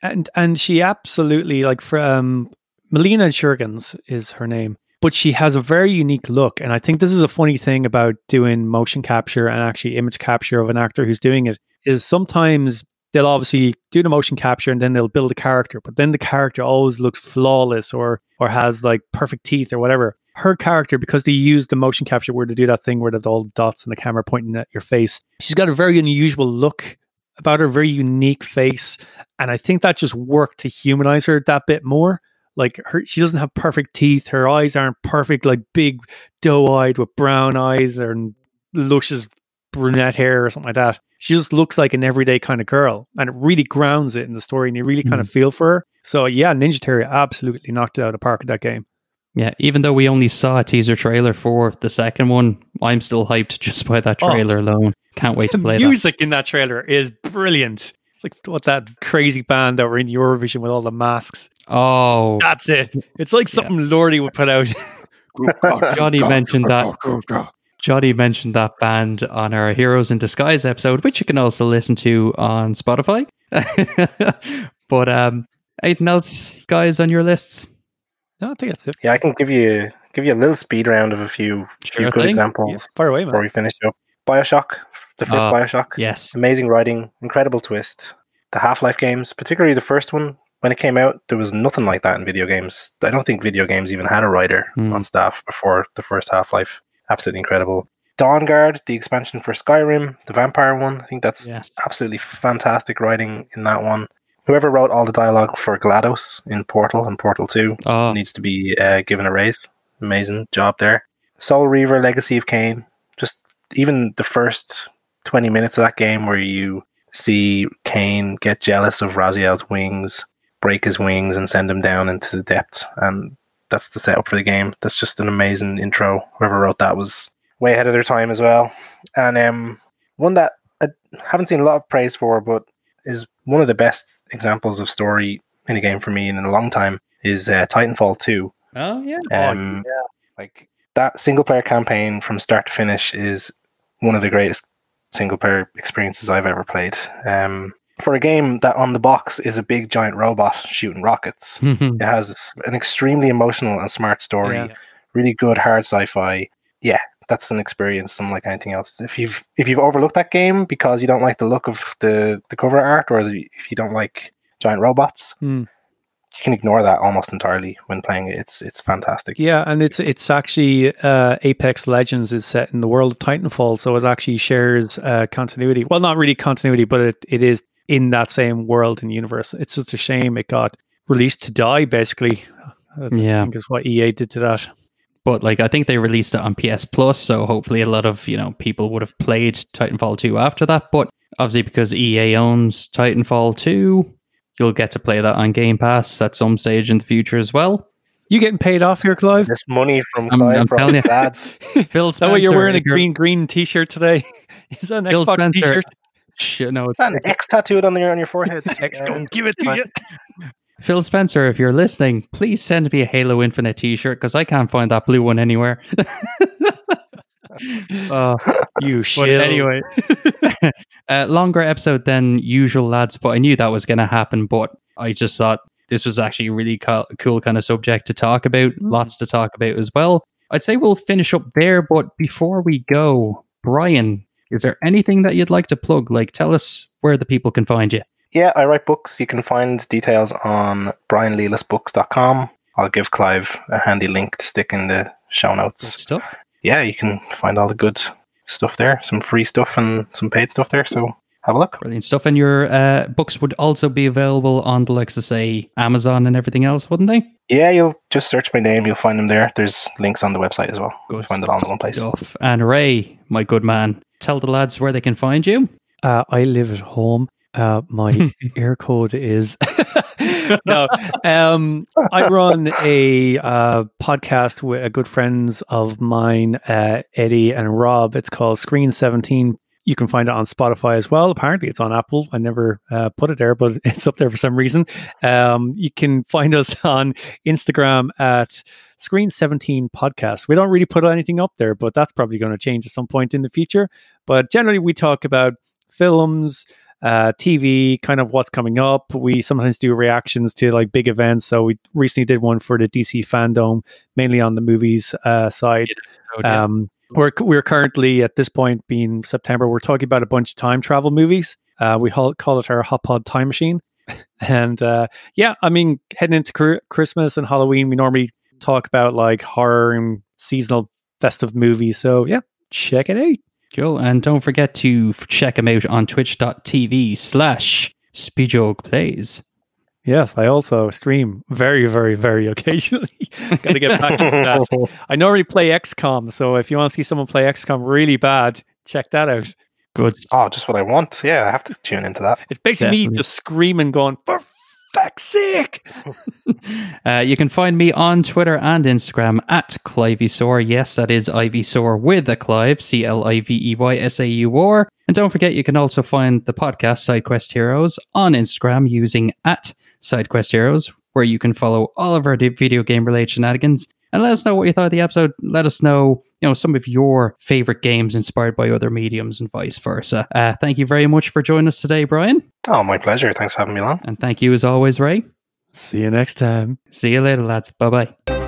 And and she absolutely like from Melina Juergens is her name, but she has a very unique look. And I think this is a funny thing about doing motion capture and actually image capture of an actor who's doing it is sometimes they'll obviously do the motion capture and then they'll build a character, but then the character always looks flawless or or has like perfect teeth or whatever her character, because they used the motion capture where to do that thing where there's all dots and the camera pointing at your face, she's got a very unusual look about her, very unique face. And I think that just worked to humanize her that bit more. Like her, she doesn't have perfect teeth. Her eyes aren't perfect, like big doe-eyed with brown eyes and luscious brunette hair or something like that. She just looks like an everyday kind of girl, and it really grounds it in the story, and you really mm. kind of feel for her. So yeah, Ninja Theory absolutely knocked it out of the park at that game. Yeah, even though we only saw a teaser trailer for the second one, I'm still hyped just by that oh. trailer oh, alone. Can't wait to play music that. Music in that trailer is brilliant. It's like what that crazy band that were in Eurovision with all the masks. Oh, that's it. It's like something yeah. Lordi would put out. Johnny mentioned that. Johnny mentioned that band on our Heroes in Disguise episode, which you can also listen to on Spotify. but um, anything else, guys, on your lists? No, I think that's it. Yeah, I can give you give you a little speed round of a few, sure few good examples yeah, far away, man. before we finish up. Bioshock, the first uh, Bioshock. Yes. Amazing writing, incredible twist. The Half Life games, particularly the first one, when it came out, there was nothing like that in video games. I don't think video games even had a writer mm. on staff before the first Half Life. Absolutely incredible. Dawnguard, the expansion for Skyrim, the vampire one. I think that's yes. absolutely fantastic writing in that one whoever wrote all the dialogue for GLaDOS in Portal and Portal 2 oh. needs to be uh, given a raise. Amazing job there. Soul Reaver Legacy of Kain. Just even the first 20 minutes of that game where you see Kain get jealous of Raziel's wings, break his wings, and send him down into the depths. And that's the setup for the game. That's just an amazing intro. Whoever wrote that was way ahead of their time as well. And um, one that I haven't seen a lot of praise for, but is one of the best examples of story in a game for me in a long time is uh, Titanfall 2. Oh, yeah. Um, oh, yeah. Like that single player campaign from start to finish is one of the greatest single player experiences I've ever played. Um, for a game that on the box is a big giant robot shooting rockets, it has an extremely emotional and smart story, yeah. really good hard sci-fi. Yeah, that's an experience unlike anything else. If you've if you've overlooked that game because you don't like the look of the the cover art, or the, if you don't like giant robots, mm. you can ignore that almost entirely when playing it. It's it's fantastic. Yeah, and it's it's actually uh, Apex Legends is set in the world of Titanfall, so it actually shares uh, continuity. Well, not really continuity, but it, it is in that same world and universe. It's just a shame it got released to die, basically. I yeah, think is what EA did to that. But like I think they released it on PS Plus, so hopefully a lot of, you know, people would have played Titanfall 2 after that. But obviously because EA owns Titanfall 2, you'll get to play that on Game Pass at some stage in the future as well. You getting paid off here, Clive? This money from Clive I'm, I'm from his ads. Phil Spencer, that way you're wearing a green green T-shirt today. Is that an Phil Xbox Spencer, T-shirt? Sh- no, it's, it's an X tattooed on your on your forehead. X, go give it to you. Phil Spencer, if you're listening, please send me a Halo Infinite t shirt because I can't find that blue one anywhere. Uh, You but shit. anyway, uh, longer episode than usual, lads. But I knew that was going to happen. But I just thought this was actually a really co- cool kind of subject to talk about. Lots to talk about as well. I'd say we'll finish up there. But before we go, Brian, is there anything that you'd like to plug? Like, tell us where the people can find you. Yeah, I write books. You can find details on brianleelisbooks.com. I'll give Clive a handy link to stick in the show Good notes. stuff. Yeah, you can find all the good stuff there, some free stuff and some paid stuff there. So have a look. Brilliant stuff. And your uh, books would also be available on the likes of, say, Amazon and everything else, wouldn't they? Yeah, you'll just search my name. You'll find them there. There's links on the website as well. You'll Good find it all in one place. Stuff. And Ray, my good man, tell the lads where they can find you. Uh, I live at home. Uh, my air code is no. Um, I run a uh, podcast with a good friends of mine, uh, Eddie and Rob. It's called Screen Seventeen. You can find it on Spotify as well. Apparently, it's on Apple. I never uh, put it there, but it's up there for some reason. Um, you can find us on Instagram at Screen 17 Podcast. We don't really put anything up there, but that's probably going to change at some point in the future. But generally, we talk about films, uh, TV, kind of what's coming up. We sometimes do reactions to like big events. So we recently did one for the DC fandom, mainly on the movies uh, side. Um, we're we're currently at this point, being September, we're talking about a bunch of time travel movies. Uh, we call, call it our Hot Pod Time Machine, and uh, yeah, I mean, heading into cr- Christmas and Halloween, we normally talk about like horror and seasonal festive movies. So yeah, check it out. Cool. And don't forget to check him out on twitch.tv slash Speedjog Plays. Yes, I also stream very, very, very occasionally. Got to get back into that. I normally play XCOM, so if you want to see someone play XCOM really bad, check that out. Good. Oh, just what I want. Yeah, I have to tune into that. It's basically me just screaming, going, for fuck's sake! Uh, you can find me on Twitter and Instagram at Cliveysaur. Yes, that is Ivysaur with a Clive, C L I V E Y S A U R. And don't forget, you can also find the podcast SideQuest Heroes on Instagram using at SideQuest Heroes, where you can follow all of our video game related shenanigans. And let us know what you thought of the episode. Let us know, you know, some of your favorite games inspired by other mediums and vice versa. Uh, thank you very much for joining us today, Brian. Oh, my pleasure. Thanks for having me along. And thank you as always, Ray. See you next time. See you later, lads. Bye bye.